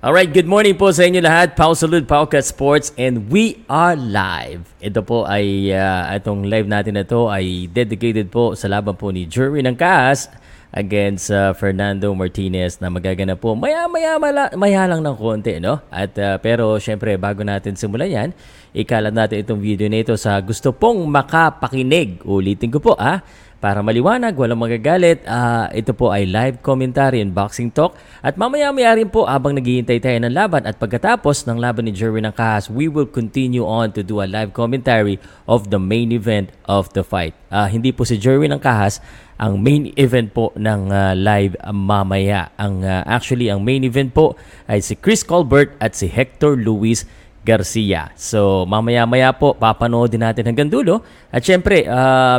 Alright, good morning po sa inyo lahat. Pau Salud, Paukat Sports, and we are live. Ito po ay, uh, itong live natin na to ay dedicated po sa laban po ni Jerry ng Kaas against uh, Fernando Martinez na magaganap po maya-maya maya lang ng konti, no? At uh, pero syempre bago natin simulan yan, ikalat natin itong video na ito sa gusto pong makapakinig. Ulitin ko po, ah para maliwanag, walang magagalit, uh, ito po ay live commentary and boxing talk. At mamaya-maya rin po habang naghihintay tayo ng laban at pagkatapos ng laban ni Jerwin ng Kahas, we will continue on to do a live commentary of the main event of the fight. Uh, hindi po si Jerwin ng Kahas ang main event po ng uh, live mamaya. Ang uh, actually ang main event po ay si Chris Colbert at si Hector Luis Garcia. So, mamaya-maya po, papanoodin natin hanggang dulo. At syempre, uh,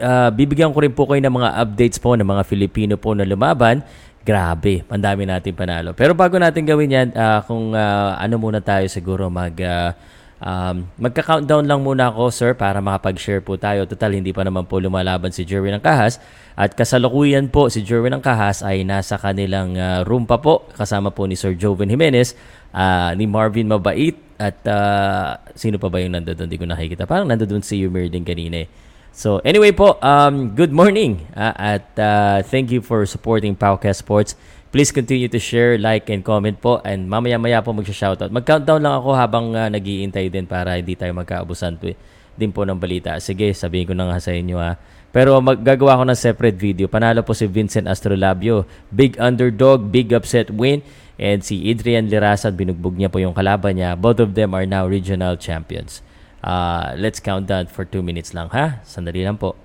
uh, bibigyan ko rin po kayo ng mga updates po ng mga Filipino po na lumaban. Grabe, pandami natin panalo. Pero bago natin gawin yan, uh, kung uh, ano muna tayo siguro mag... Uh, Um, magka-countdown lang muna ako, sir, para makapag-share po tayo. Total, hindi pa naman po lumalaban si Jerwin ng Kahas. At kasalukuyan po, si Jerwin ng Kahas ay nasa kanilang uh, room pa po, kasama po ni Sir Joven Jimenez, uh, ni Marvin Mabait, at uh, sino pa ba yung nandoon? Hindi ko nakikita. Parang nandoon si Yumer din kanina eh. So anyway po, um, good morning uh, at uh, thank you for supporting Powcast Sports. Please continue to share, like, and comment po. And mamaya-maya po magsha-shoutout. Mag-countdown lang ako habang uh, nag-iintay din para hindi tayo magkaabusan po, din po ng balita. Sige, sabihin ko na nga sa inyo ha. Pero maggagawa ko ng separate video. Panalo po si Vincent Astrolabio. Big underdog, big upset win. And si Adrian Lirasan, binugbog niya po yung kalaban niya. Both of them are now regional champions. Uh, let's count down for 2 minutes lang ha. Sandali lang po.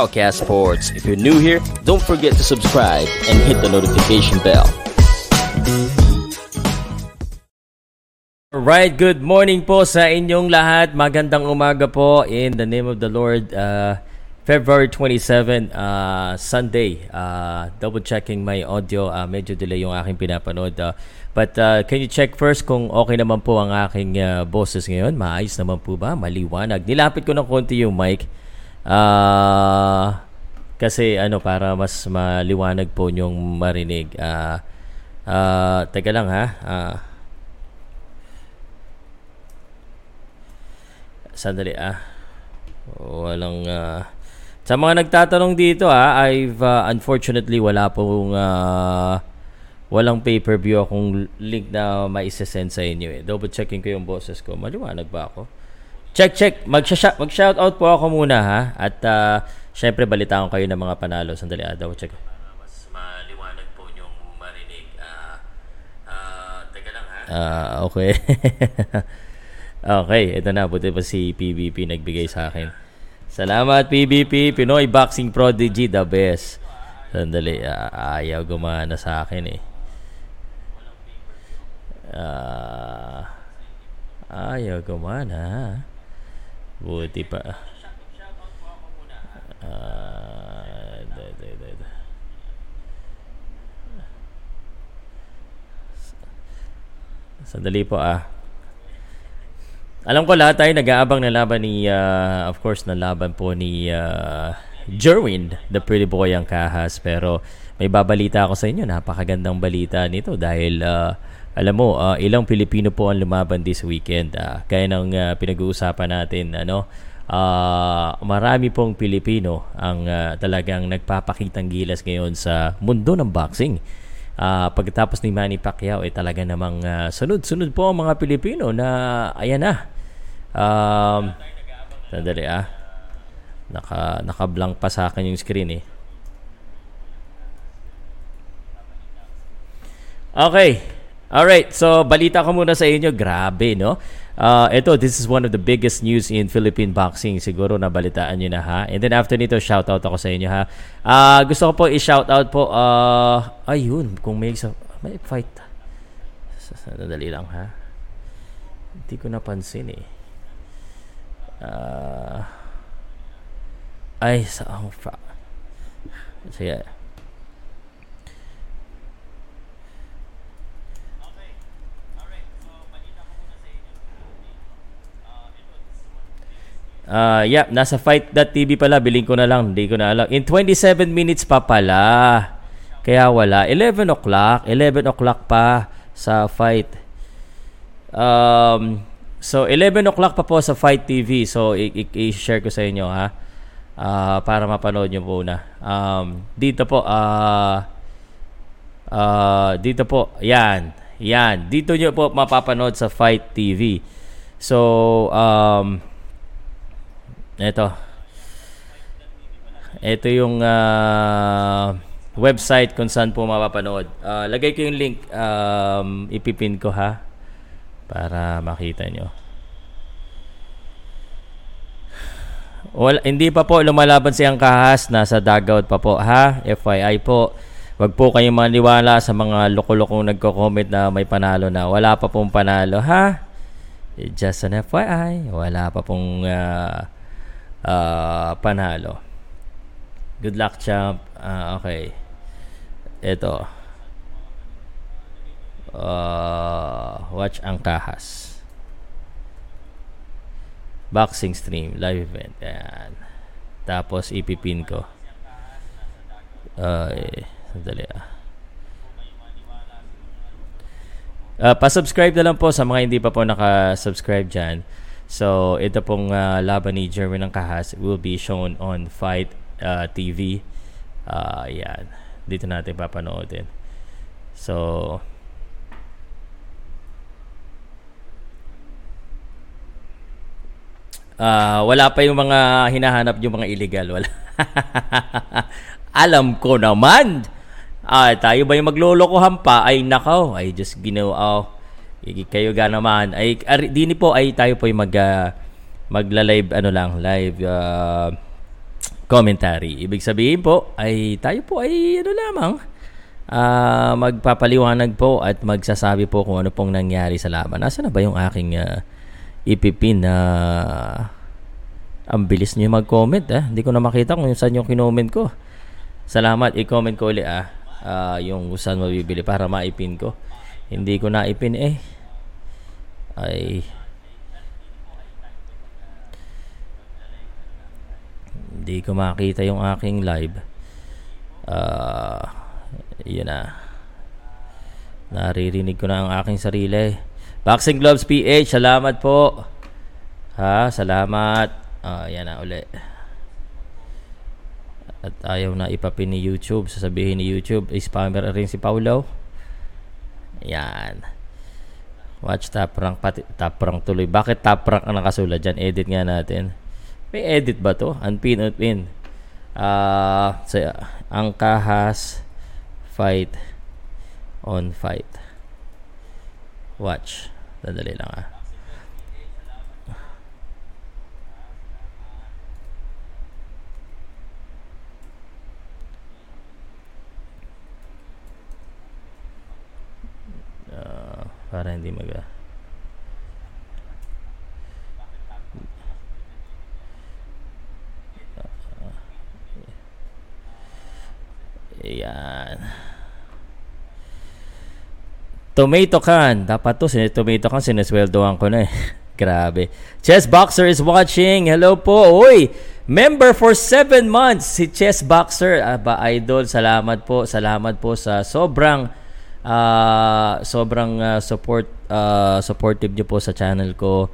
Powcast Sports. If you're new here, don't forget to subscribe and hit the notification bell. Alright, good morning po sa inyong lahat. Magandang umaga po in the name of the Lord. Uh, February 27, uh, Sunday. Uh, double checking my audio. Uh, medyo delay yung aking pinapanood. Uh, but uh, can you check first kung okay naman po ang aking uh, boses ngayon? Maayos naman po ba? Maliwanag. Nilapit ko ng konti yung mic. Uh, kasi ano para mas maliwanag po nyong marinig. Uh, uh, teka lang ha. Uh, sandali ah. Walang uh, sa mga nagtatanong dito ah, I've uh, unfortunately wala pong uh, walang pay-per-view akong link na maisesend sa inyo eh. Double checking ko yung boses ko. Maliwanag ba ako? Check, check. Mag-shout mag out po ako muna ha. At uh, Syempre, balitaan ko kayo ng mga panalo. Sandali, ah, daw check. Mas maliwanag po yung marinig. Ah, ah, teka lang ha. Ah, okay. okay, ito na. Buti pa si PBP nagbigay sa akin. Salamat PBP, Pinoy Boxing Prodigy, the best. Sandali, ah, ayaw gumana sa akin eh. Ah, ayaw gumana. Buti pa. Da. Sandali po ah. Alam ko lahat tayo nag-aabang na laban ni, uh, of course, na laban po ni uh, Jerwin, the pretty boy ang kahas. Pero may babalita ako sa inyo, napakagandang balita nito dahil uh, alam mo, uh, ilang Pilipino po ang lumaban this weekend. Uh, kaya nang uh, pinag-uusapan natin, ano, uh, marami pong Pilipino ang uh, talagang nagpapakitang gilas ngayon sa mundo ng boxing uh, pagkatapos ni Manny Pacquiao ay eh, talaga namang uh, sunod-sunod po ang mga Pilipino na ayan na. Um, sandali ah. Naka, naka-blank pa sa akin yung screen eh. Okay. Alright, so balita ko muna sa inyo. Grabe, no? Uh, ito, this is one of the biggest news in Philippine boxing. Siguro nabalitaan nyo na ha. And then after nito, shout out ako sa inyo ha. Uh, gusto ko po i-shout out po, uh, ayun, kung may, may fight. Nadali lang ha. Hindi ko napansin eh. Uh, ay, sa, oh, fa- Sige. Uh, yeah, nasa fight.tv pala. Biling ko na lang. Hindi ko na alam. In 27 minutes pa pala. Kaya wala. 11 o'clock. 11 o'clock pa sa fight. Um, so, 11 o'clock pa po sa Fight TV. So, i-share ko sa inyo ha. Uh, para mapanood nyo po na. Um, dito po, uh, uh, dito po, yan. Yan. Dito nyo po mapapanood sa Fight TV. So, um, ito. Ito yung uh, website kung saan po mapapanood. Uh, lagay ko yung link. Um, ipipin ko ha. Para makita nyo. Wala, hindi pa po lumalaban si Angkahas. Nasa dugout pa po ha. FYI po. Wag po kayong maniwala sa mga loko-lokong nagko-comment na may panalo na. Wala pa pong panalo ha. Just an FYI. Wala pa pong uh, uh, panalo. Good luck, champ. Uh, okay. Ito. Uh, watch ang kahas. Boxing stream, live event. Ayan. Tapos, ipipin ko. Uh, eh, sandali ah. Uh, pa-subscribe na lang po sa mga hindi pa po naka-subscribe dyan. So, ito pong uh, laban ni Jerwin ng Kahas will be shown on Fight uh, TV. Uh, yan. Dito natin papanoodin. So, uh, wala pa yung mga hinahanap yung mga illegal. Wala. Alam ko naman. Ah, tayo ba yung maglolokohan pa? Ay, nakaw. Ay, just ginawa. Oh, kayo ga naman ay dini po ay tayo po ay mag uh, magla-live ano lang live uh, commentary ibig sabihin po ay tayo po ay ano lamang uh, magpapaliwanag po at magsasabi po kung ano pong nangyari sa laban nasa na ba yung aking uh, ipipin na uh, ang bilis niyo mag-comment eh. Hindi ko na makita kung saan yung kinoment ko. Salamat, i-comment ko ulit ah. Uh, yung saan mabibili para maipin ko. Hindi ko naipin eh. Ay Hindi ko makita yung aking live. Uh, yun na. Naririnig ko na ang aking sarili. Boxing Gloves PH, salamat po. Ha, salamat. Ah, yan na uli. At ayaw na ipapin ni YouTube. Sasabihin ni YouTube, spammer rin si Paulo. Yan. Watch top rank pati top rank tuloy. Bakit top ang nakasulat diyan? Edit nga natin. May edit ba to? Unpin, unpin. Uh, sa ang kahas fight on fight. Watch. Dadali lang ah. Uh, para hindi mag Ayan. Tomato can. Dapat to, sin tomato can, sinesweldoan ko na eh. Grabe. Chess Boxer is watching. Hello po. Uy, member for 7 months. Si Chess Boxer. Aba, idol. Salamat po. Salamat po sa sobrang uh, sobrang uh, support uh, supportive niyo po sa channel ko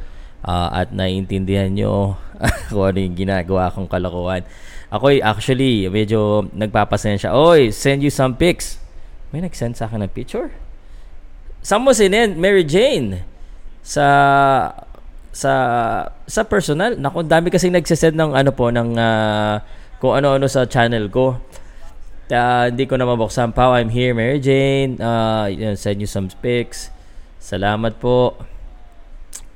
uh, at naiintindihan niyo kung ano yung ginagawa kong kalokohan. Ako actually, medyo nagpapasensya. Oy, send you some pics. May nag-send sa akin ng picture? Saan mo sinend? Mary Jane. Sa sa sa personal. Naku, dami kasi nagsesend ng ano po ng uh, kung ano-ano sa channel ko. Uh, hindi ko na mabuksan pa. I'm here, Mary Jane. Uh, send you some pics. Salamat po.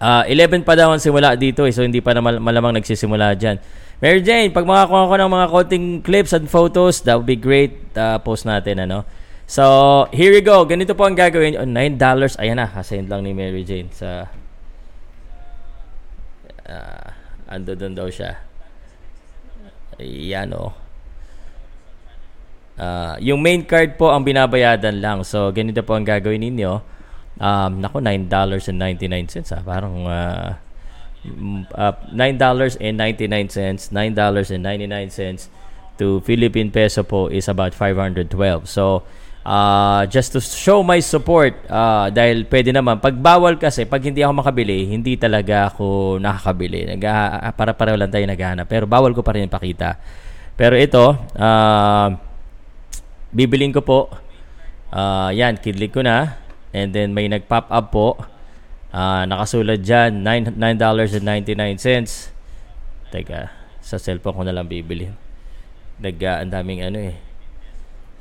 Uh, 11 pa daw ang simula dito eh, so hindi pa na mal- malamang nagsisimula dyan. Mary Jane, pag makakuha ko ng mga konting clips and photos, that would be great. Uh, post natin, ano? So, here we go. Ganito po ang gagawin. Oh, $9. Ayan na, kasend lang ni Mary Jane sa... Uh, ando doon daw siya. Ayan, oh. Uh, yung main card po ang binabayadan lang. So, ganito po ang gagawin ninyo. Um, nako, $9.99. Ah. Parang... Uh, uh, $9.99 $9.99 to Philippine peso po is about 512 so uh, just to show my support uh, dahil pwede naman pag bawal kasi pag hindi ako makabili hindi talaga ako nakakabili Nag, para pareho lang tayo naghahanap pero bawal ko pa rin ipakita pero ito uh, bibiling ko po uh, yan kidlik ko na and then may nag pop up po Uh, nakasulat dyan, $9.99. Teka, sa cellphone ko na lang bibili. Nag, uh, ang daming ano eh.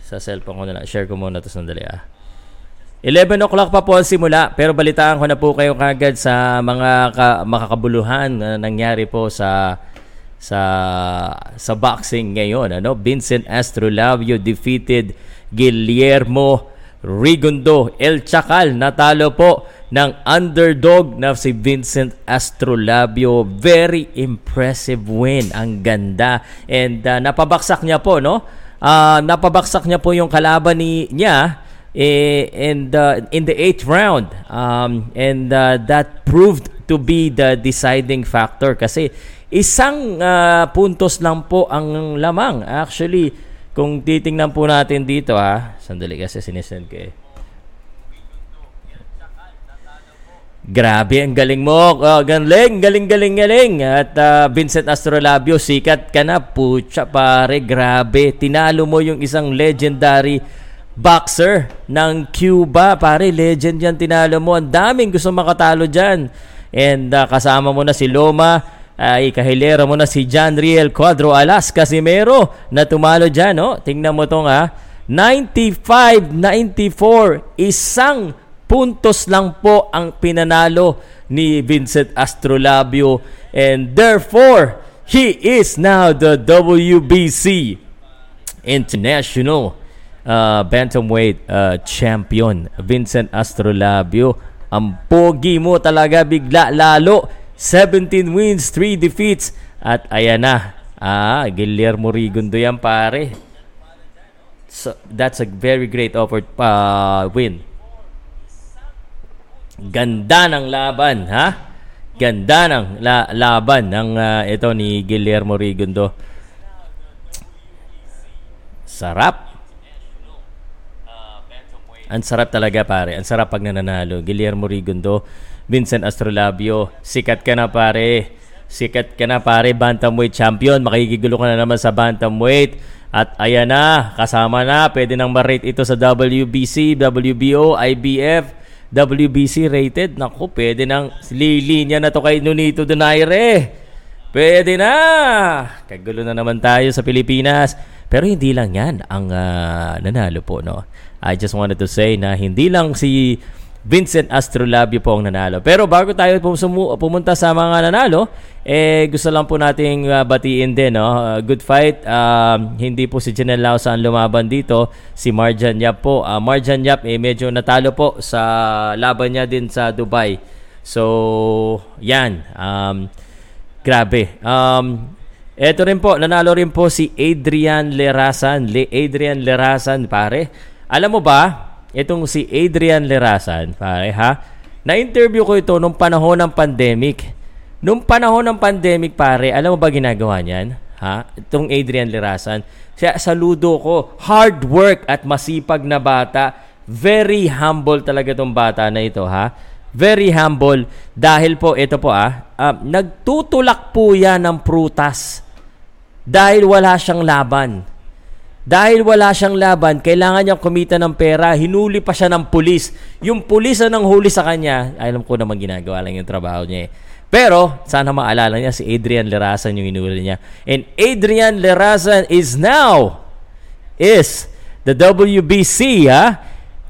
Sa cellphone ko na lang. Share ko muna ito sandali ah. 11 o'clock pa po ang simula pero balitaan ko na po kayo kagad sa mga ka, makakabuluhan na nangyari po sa sa sa boxing ngayon ano Vincent Astrolabio defeated Guillermo Rigondo El Chacal natalo po ng underdog na si Vincent Astrolabio. Very impressive win. Ang ganda. And uh, napabaksak niya po, no? Uh, napabaksak niya po yung kalaban ni niya eh, and uh, in the eighth round. Um, and uh, that proved to be the deciding factor kasi isang uh, puntos lang po ang lamang. Actually, kung titingnan po natin dito ha, sandali kasi sinisend ko eh. Grabe, ang galing mo. Uh, galing, galing, galing, galing. At uh, Vincent Astrolabio, sikat ka na. Pucha, pare, grabe. Tinalo mo yung isang legendary boxer ng Cuba. Pare, legend yan tinalo mo. Ang daming gusto makatalo dyan. And uh, kasama mo na si Loma, ay kahilera mo na si John Riel Cuadro Alas Casimero na tumalo dyan. No? Tingnan mo tong ha. 95-94. Isang puntos lang po ang pinanalo ni Vincent Astrolabio and therefore he is now the WBC International uh, Bantamweight uh, Champion Vincent Astrolabio ang pogi mo talaga bigla lalo 17 wins 3 defeats at ayan na ah Guillermo Rigondo yan pare so that's a very great offer uh, win Ganda ng laban, ha? Ganda ng la- laban ng uh, ito ni Guillermo Rigondo. Sarap. Ang sarap talaga pare. Ang sarap pag nananalo. Guillermo Rigondo, Vincent Astrolabio. Sikat ka na pare. Sikat ka na pare. Bantamweight champion. Makikigulo ka na naman sa bantamweight. At ayan na. Kasama na. Pwede nang ma-rate ito sa WBC, WBO, IBF. WBC rated. Naku, pwede nang lilinya na to kay Nunito Donaire. Pwede na! Kagulo na naman tayo sa Pilipinas. Pero hindi lang yan ang uh, nanalo po, no? I just wanted to say na hindi lang si Vincent Astrolabio po ang nanalo. Pero bago tayo pumunta sa mga nanalo, eh gusto lang po nating uh, batiin din, no? Uh, good fight. Uh, hindi po si Janelle Lausa ang lumaban dito, si Marjan Yap po. Uh, Marjan Yap eh medyo natalo po sa laban niya din sa Dubai. So, yan. Um, grabe. Um, eto rin po, nanalo rin po si Adrian Lerasan. Le Adrian Lerasan, pare. Alam mo ba, itong si Adrian Lerasan, pare ha, na-interview ko ito nung panahon ng pandemic. Nung panahon ng pandemic, pare, alam mo ba ginagawa niyan? Ha? Itong Adrian Lerasan. Siya, saludo ko. Hard work at masipag na bata. Very humble talaga itong bata na ito, ha? Very humble. Dahil po, ito po, ah, uh, nagtutulak po yan ng prutas. Dahil wala siyang laban. Dahil wala siyang laban, kailangan niyang kumita ng pera, hinuli pa siya ng pulis. Yung pulis na nang huli sa kanya, alam ko naman ginagawa lang yung trabaho niya eh. Pero, sana maalala niya, si Adrian Lerasan yung hinuli niya. And Adrian Lerasan is now, is the WBC, ha?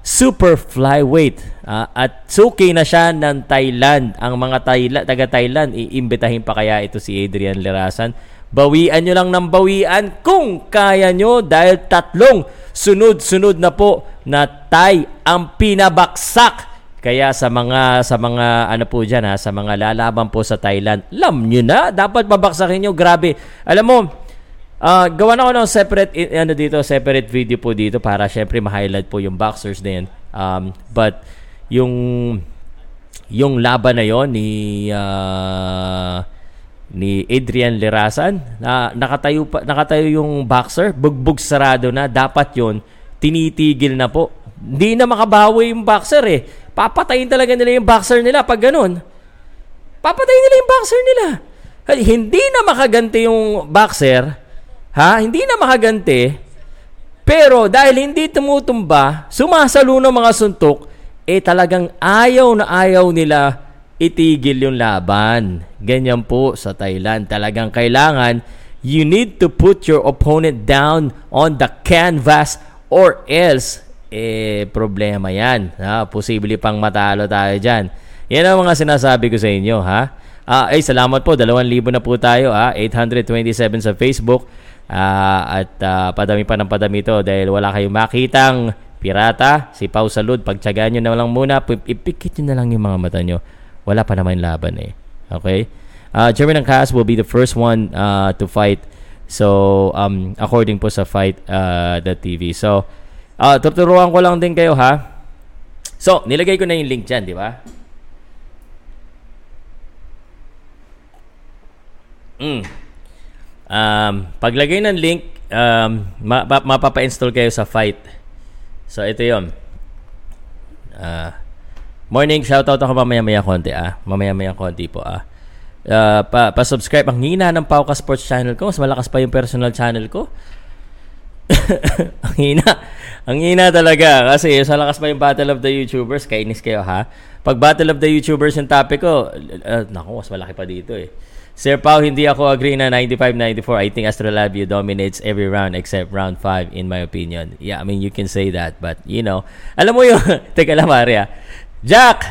Super flyweight. Uh, at suki na siya ng Thailand. Ang mga Thailand, taga-Thailand, iimbitahin pa kaya ito si Adrian Lerasan Bawian nyo lang ng bawian kung kaya nyo dahil tatlong sunod-sunod na po na Thai ang pinabaksak. Kaya sa mga sa mga ano po diyan ha, sa mga lalaban po sa Thailand, alam niyo na, dapat babaksakin niyo, grabe. Alam mo, uh, gawa na ako ng separate ano dito, separate video po dito para syempre ma-highlight po yung boxers din. Um, but yung yung laban na yon ni uh, ni Adrian Lerasan na nakatayo pa nakatayo yung boxer. Bugbog sarado na. Dapat yon tinitigil na po. Hindi na makabawi yung boxer eh. Papatayin talaga nila yung boxer nila pag ganun. Papatayin nila yung boxer nila. Hindi na makaganti yung boxer ha? Hindi na makaganti. Pero dahil hindi tumutumba sumasalo ng mga suntok eh talagang ayaw na ayaw nila itigil yung laban. Ganyan po sa Thailand. Talagang kailangan you need to put your opponent down on the canvas or else eh problema yan. Ha? Posible pang matalo tayo dyan. Yan ang mga sinasabi ko sa inyo. Ha? Ah, ay, salamat po. 2,000 na po tayo. Ha? 827 sa Facebook. Ah, at uh, padami pa ng padami to dahil wala kayong makitang pirata. Si Pau Salud, pagtsagaan nyo na lang muna. Ipikit nyo na lang yung mga mata nyo wala pa naman laban eh. Okay? Uh, Jeremy Cass will be the first one uh, to fight. So, um, according po sa fight uh, the TV. So, uh, tuturuan ko lang din kayo ha. So, nilagay ko na yung link dyan, di ba? Mm. Um, paglagay ng link, um, ma- mapapa-install kayo sa fight. So, ito yon. Uh, Morning, shoutout ako mamaya-maya konti ah. Mamaya-maya konti po ah. Uh, pa, pa-subscribe. Ang hina ng Pauka Sports channel ko. Mas malakas pa yung personal channel ko. ang hina. Ang hina talaga. Kasi sa lakas pa yung Battle of the YouTubers. Kainis kayo ha. Pag Battle of the YouTubers yung topic ko, uh, naku, mas malaki pa dito eh. Sir Pau, hindi ako agree na 95-94. I think Astrolabio dominates every round except round 5 in my opinion. Yeah, I mean, you can say that. But, you know, alam mo yung, teka lang, Maria. Jack!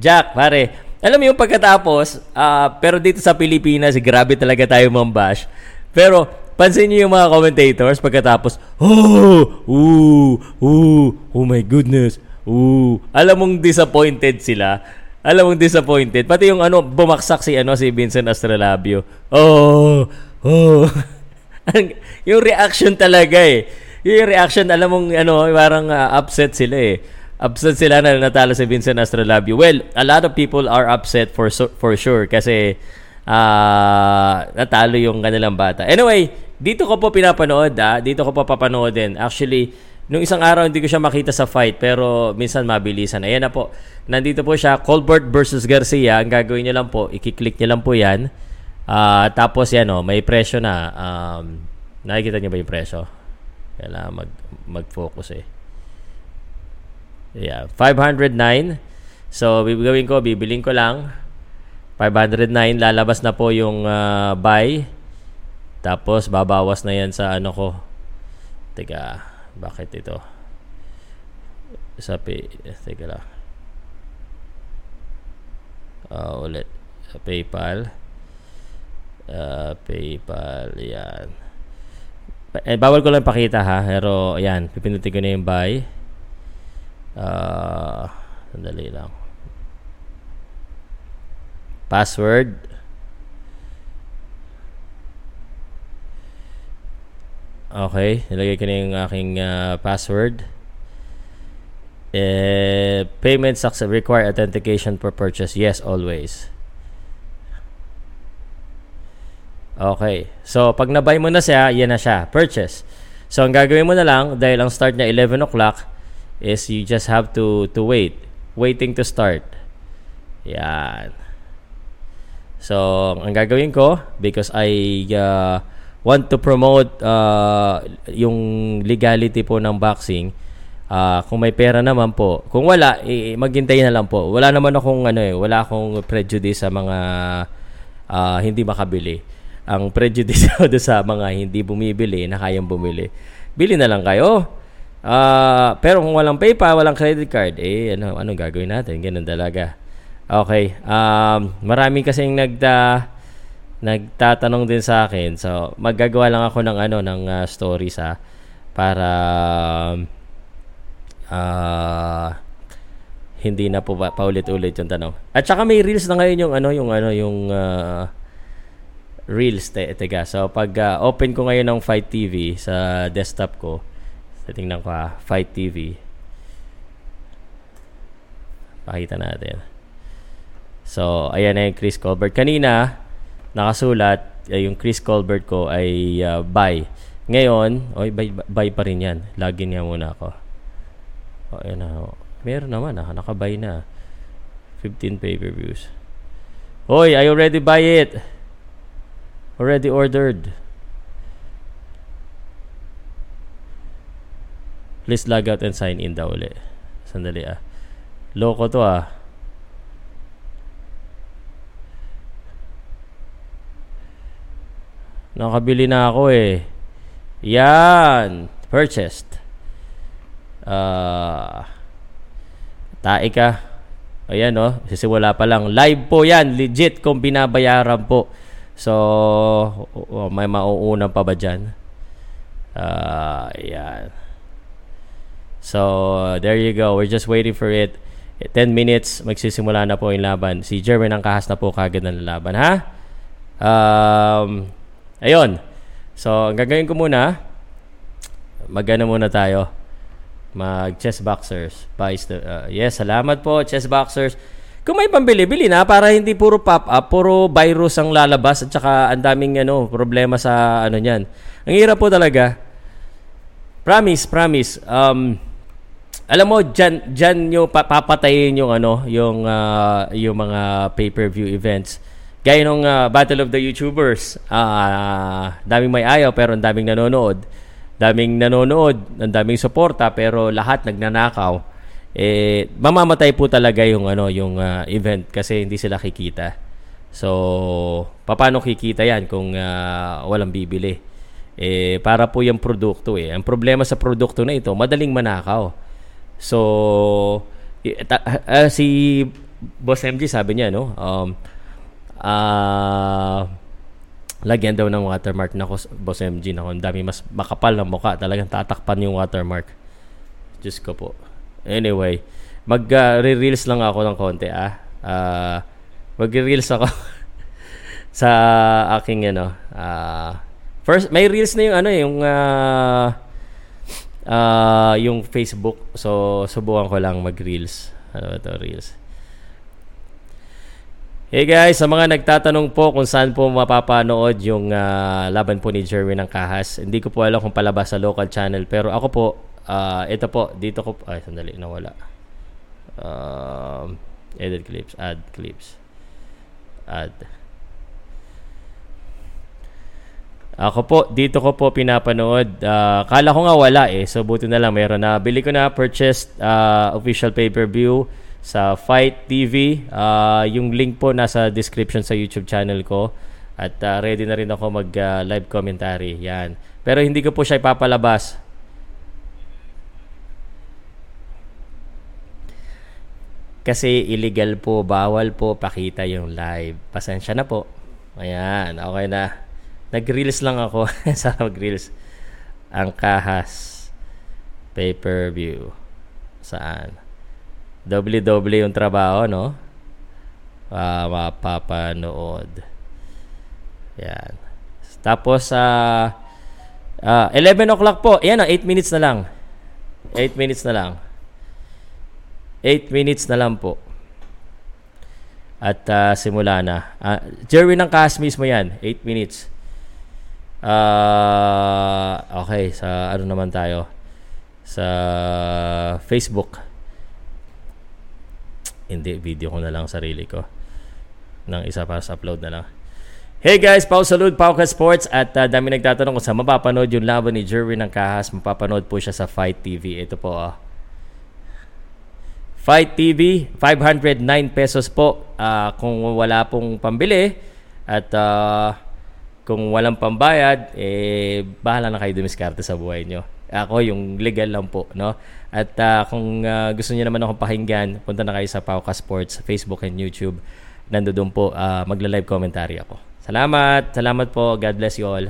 Jack, pare. Alam mo yung pagkatapos, uh, pero dito sa Pilipinas, grabe talaga tayo mambash. Pero, pansin niyo yung mga commentators pagkatapos, oh, ooh, ooh, oh my goodness, ooh. Alam mong disappointed sila. Alam mong disappointed. Pati yung ano, bumaksak si, ano, si Vincent Astrolabio. Oh, oh. yung reaction talaga eh. Yung reaction, alam mong, ano, parang uh, upset sila eh upset sila na natalo si Vincent Astrolabio. Well, a lot of people are upset for for sure kasi uh, natalo yung kanilang bata. Anyway, dito ko po pinapanood ah. Dito ko po papanoodin. Actually, nung isang araw hindi ko siya makita sa fight pero minsan mabilisan. Ayan na po. Nandito po siya, Colbert versus Garcia. Ang gagawin niyo lang po, i-click niyo lang po yan. Uh, tapos yan oh, may presyo na. Um, nakikita niyo ba yung presyo? Kailangan mag, mag-focus eh. Yeah, 509. So, bibigawin ko, bibiling ko lang. 509 lalabas na po yung uh, buy. Tapos babawas na yan sa ano ko. Teka, bakit ito? Sa teka lang. Uh, ulit. PayPal. Uh, PayPal, yan. Eh, bawal ko lang pakita ha. Pero, ayan. Pipindutin ko na yung buy. Uh, sandali lang. Password. Okay. Nilagay ko na yung aking uh, password. Eh, payment success require authentication for purchase. Yes, always. Okay. So, pag nabay mo na siya, yan na siya. Purchase. So, ang gagawin mo na lang, dahil ang start niya 11 o'clock, is you just have to to wait. Waiting to start. Yan. So, ang gagawin ko, because I uh, want to promote uh, yung legality po ng boxing, uh, kung may pera naman po, kung wala, eh, maghintay na lang po. Wala naman akong ano eh, wala akong prejudice sa mga uh, hindi makabili ang prejudice do sa mga hindi bumibili na kayang bumili. Bili na lang kayo. Uh, pero kung walang PayPal, walang credit card, eh ano anong gagawin natin? Ganun talaga. Okay. Um, marami kasing nagda nagtatanong din sa akin. So, maggagawa lang ako ng ano ng uh, stories ha para uh, hindi na po paulit-ulit yung tanong. At saka may reels na ngayon yung ano yung ano yung uh, Reels, te, tega. So, pag uh, open ko ngayon ng Fight TV sa desktop ko, so, tingnan ko ha, Fight TV. Pakita natin. So, ayan na yung Chris Colbert. Kanina, nakasulat, uh, yung Chris Colbert ko ay uh, buy. Ngayon, oy, buy, buy pa rin yan. Login niya muna ako. O, ayan na. Meron naman ah, nakabuy na. 15 pay-per-views. Hoy, I already buy it. Already ordered. Please log out and sign in daw ulit. Sandali ah. Loko to ah. Nakabili na ako eh. Yan. Purchased. Uh, tae ka. Ayan oh. Sisiwala pa lang. Live po yan. Legit kung binabayaran po. So, oh, may mauuna pa ba dyan? Uh, yan. So, there you go. We're just waiting for it. 10 minutes, magsisimula na po yung laban. Si Jeremy ng kahas na po kagad ng laban, ha? Um, ayun. So, ang gagawin ko muna, magana muna tayo. Mag chess boxers. Uh, yes, salamat po, chess boxers. Kung may pambili, bili na para hindi puro pop-up, puro virus ang lalabas at saka ang daming ano, problema sa ano niyan. Ang hirap po talaga. Promise, promise. Um, alam mo, dyan, dyan nyo papatayin yung ano, yung, uh, yung mga pay-per-view events. Gaya nung uh, Battle of the YouTubers. Uh, daming may ayaw pero ang daming nanonood. Daming nanonood, ang daming suporta pero lahat nagnanakaw eh mamamatay po talaga yung ano yung uh, event kasi hindi sila kikita. So, paano kikita 'yan kung uh, walang bibili? Eh para po yung produkto eh. Ang problema sa produkto na ito, madaling manakaw. So, uh, si Boss MG sabi niya no, um uh, lagyan daw ng watermark na Boss MG na ang dami mas makapal na mukha talagang tatakpan yung watermark. Diyos ko po. Anyway, mag-reels uh, lang ako ng konti ah. Uh, mag-reels ako sa aking ano. Uh, first, may reels na yung ano yung uh, uh, yung Facebook. So, subukan ko lang mag-reels. Ano to, reels. Hey guys, sa mga nagtatanong po kung saan po mapapanood yung uh, laban po ni Jerwin ng Kahas, hindi ko po alam kung palabas sa local channel pero ako po Uh, ito po, dito ko, ay sandali, nawala. Uh, edit clips, add clips. Add. Ako po, dito ko po pinapanood. Uh, kala ko nga wala eh. So, buti na lang meron na. Bili ko na, purchased uh, official pay-per-view. sa Fight TV. Uh, yung link po nasa description sa YouTube channel ko. At uh, ready na rin ako mag uh, live commentary. Yan. Pero hindi ko po siya ipapalabas. Kasi illegal po, bawal po pakita yung live. Pasensya na po. Ayan, okay na. Nag-reels lang ako. sa mag-reels. Ang kahas. Pay-per-view. Saan? Doble-doble yung trabaho, no? Uh, mapapanood. Yan. Tapos, uh, uh, 11 o'clock po. Ayan, 8 minutes na lang. 8 minutes na lang. 8 minutes na lang po. At uh, simula na. Uh, Jerry ng cast mismo yan. 8 minutes. Uh, okay, sa ano naman tayo? Sa Facebook. Hindi, video ko na lang sarili ko. Nang isa para sa upload na lang. Hey guys, Pau Salud, Pauka Sports at uh, dami nagtatanong kung sa mapapanood yung laban ni Jerwin ng Kahas. Mapapanood po siya sa Fight TV. Ito po ah. Fight TV, 509 pesos po uh, kung wala pong pambili at uh, kung walang pambayad, eh, bahala na kayo dumiskarte sa buhay nyo. Ako, yung legal lang po, no? At uh, kung uh, gusto niyo naman akong pakinggan, punta na kayo sa Pauka Sports, Facebook and YouTube. Nandoon po, uh, magla-live commentary ako. Salamat, salamat po. God bless you all.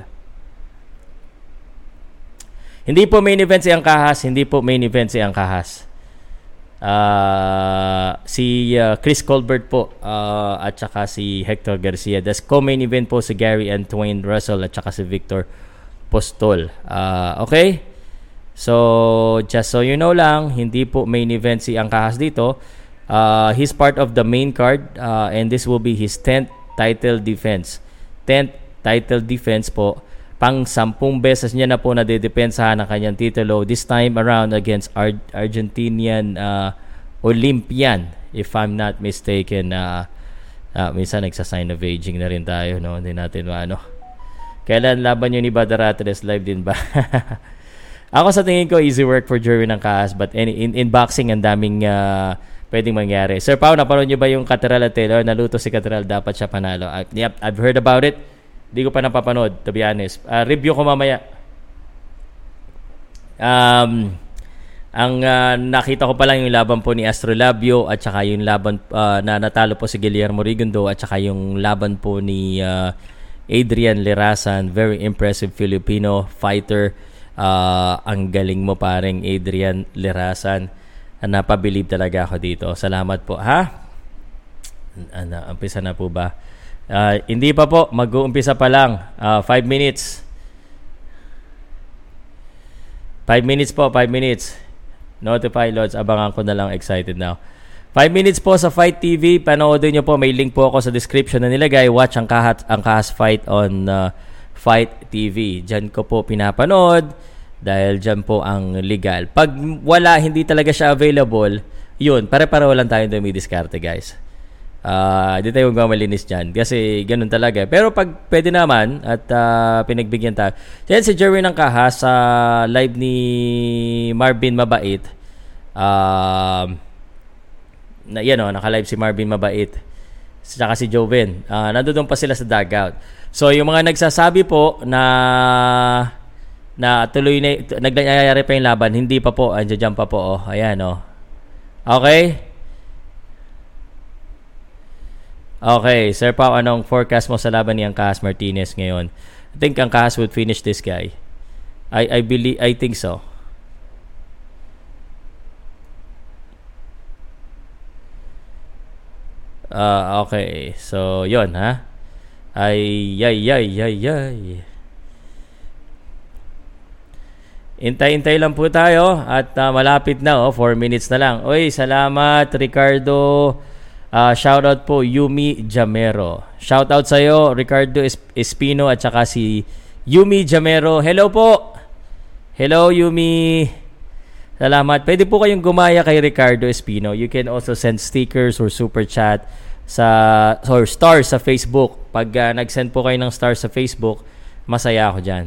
Hindi po main event si Angkahas, hindi po main event si Angkahas. Uh, si uh, Chris Colbert po uh, at saka si Hector Garcia. Das co-main event po si Gary and Twain Russell at saka si Victor Postol. Uh, okay? So, just so you know lang, hindi po main event si Angkahas dito. Uh, he's part of the main card uh, and this will be his 10th title defense. 10th title defense po pang sampung beses niya na po na dedepensahan ang kanyang titulo this time around against Ar- Argentinian uh, Olympian if I'm not mistaken uh, uh, minsan nagsa-sign of aging na rin tayo no? Hindi natin ano kailan laban yun ni Badaratres live din ba? Ako sa tingin ko easy work for Jerwin ng Kaas but in, in, in boxing ang daming uh, pwedeng mangyari. Sir Pao napanood niyo ba yung Catedral at Taylor? Naluto si Catedral dapat siya panalo. I, yep, I've heard about it hindi ko pa napapanood, to be honest. Uh, review ko mamaya. Um, ang uh, nakita ko pa lang yung laban po ni Astrolabio at saka yung laban uh, na natalo po si Guillermo Rigondo at saka yung laban po ni uh, Adrian Lerasan. Very impressive Filipino fighter. Uh, ang galing mo paring Adrian Lerasan. Napabilib talaga ako dito. Salamat po. Ha? Ano, umpisa na po ba? Uh, hindi pa po, mag-uumpisa pa lang. 5 uh, ah, minutes. 5 minutes po, 5 minutes. Notify Lords, abangan ko na lang excited now. 5 minutes po sa Fight TV. Panoodin nyo po, may link po ako sa description na nilagay. Watch ang Kahat ang Kahas Fight on uh, Fight TV. Diyan ko po pinapanood dahil diyan po ang legal. Pag wala, hindi talaga siya available, yun, pare-pareho lang tayong dumidiskarte guys. Uh, hindi tayo magmamalinis dyan. Kasi ganun talaga. Pero pag pwede naman at uh, pinagbigyan tayo. Yan si Jerwin ng Kaha sa live ni Marvin Mabait. Uh, na, yan o, oh, naka-live si Marvin Mabait. Saka si Joven. Uh, nandoon pa sila sa dugout. So yung mga nagsasabi po na na tuloy na nagnayayari pa yung laban, hindi pa po, andiyan pa po. Oh. Ayan oh. Okay? Okay, Sir Pao, anong forecast mo sa laban ni Angkas Martinez ngayon? I think Angkas would finish this guy. I I believe I think so. Uh, okay. So, yon ha. Ay, ay, ay, ay, ay. Intay-intay lang po tayo at uh, malapit na oh, 4 minutes na lang. Oy, salamat Ricardo Uh, shoutout po Yumi Jamero. Shoutout sa iyo Ricardo Espino at saka si Yumi Jamero. Hello po. Hello Yumi. Salamat. Pwede po kayong gumaya kay Ricardo Espino. You can also send stickers or super chat sa or stars sa Facebook. Pag uh, nag-send po kayo ng stars sa Facebook, masaya ako diyan.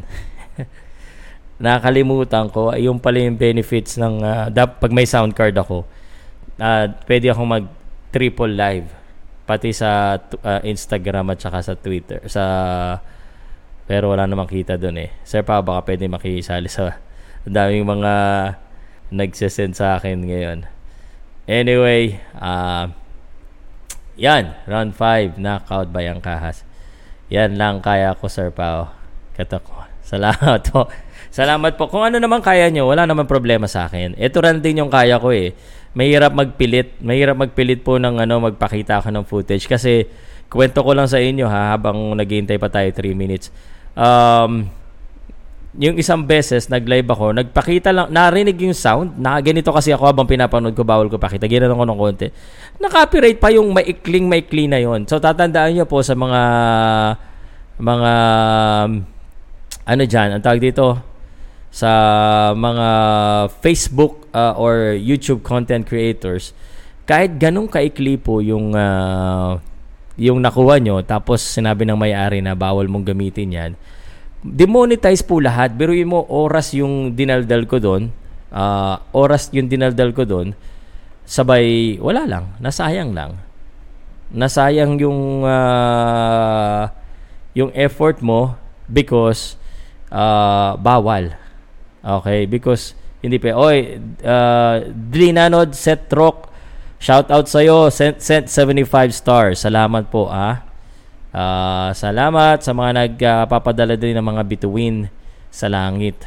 Nakalimutan ko, yung pala yung benefits ng uh, pag may sound card ako uh, pwede akong mag triple live pati sa uh, Instagram at saka sa Twitter sa pero wala namang kita doon eh. Sir pa baka pwede makisali sa daming mga nagsesend sa akin ngayon. Anyway, uh, yan, round 5, knockout by ang kahas. Yan lang kaya ko, Sir Pao. Katok ko. Salamat po. Salamat po. Kung ano naman kaya nyo, wala naman problema sa akin. Ito rin din yung kaya ko eh mahirap magpilit, mahirap magpilit po ng ano, magpakita ako ng footage kasi kwento ko lang sa inyo ha habang naghihintay pa tayo 3 minutes. Um, yung isang beses nag-live ako, nagpakita lang, narinig yung sound, na ganito kasi ako habang pinapanood ko, bawal ko pakita, ginanon ko ng konti. Na-copyright pa yung maikling maikli na yon. So tatandaan niyo po sa mga mga ano diyan, ang tawag dito sa mga Facebook uh, or YouTube content creators, kahit ganong kaikli po yung uh, yung nakuha nyo, tapos sinabi ng may-ari na bawal mong gamitin yan, demonetize po lahat. Pero mo, oras yung dinaldal ko doon, uh, oras yung dinaldal ko doon, sabay, wala lang, nasayang lang. Nasayang yung uh, yung effort mo because uh, bawal. Okay, because hindi pa. Oy, uh, Drinanod Set Rock. Shout out sa iyo. Sent, sent 75 stars. Salamat po ah. Uh, salamat sa mga nagpapadala uh, din ng mga bituin sa langit.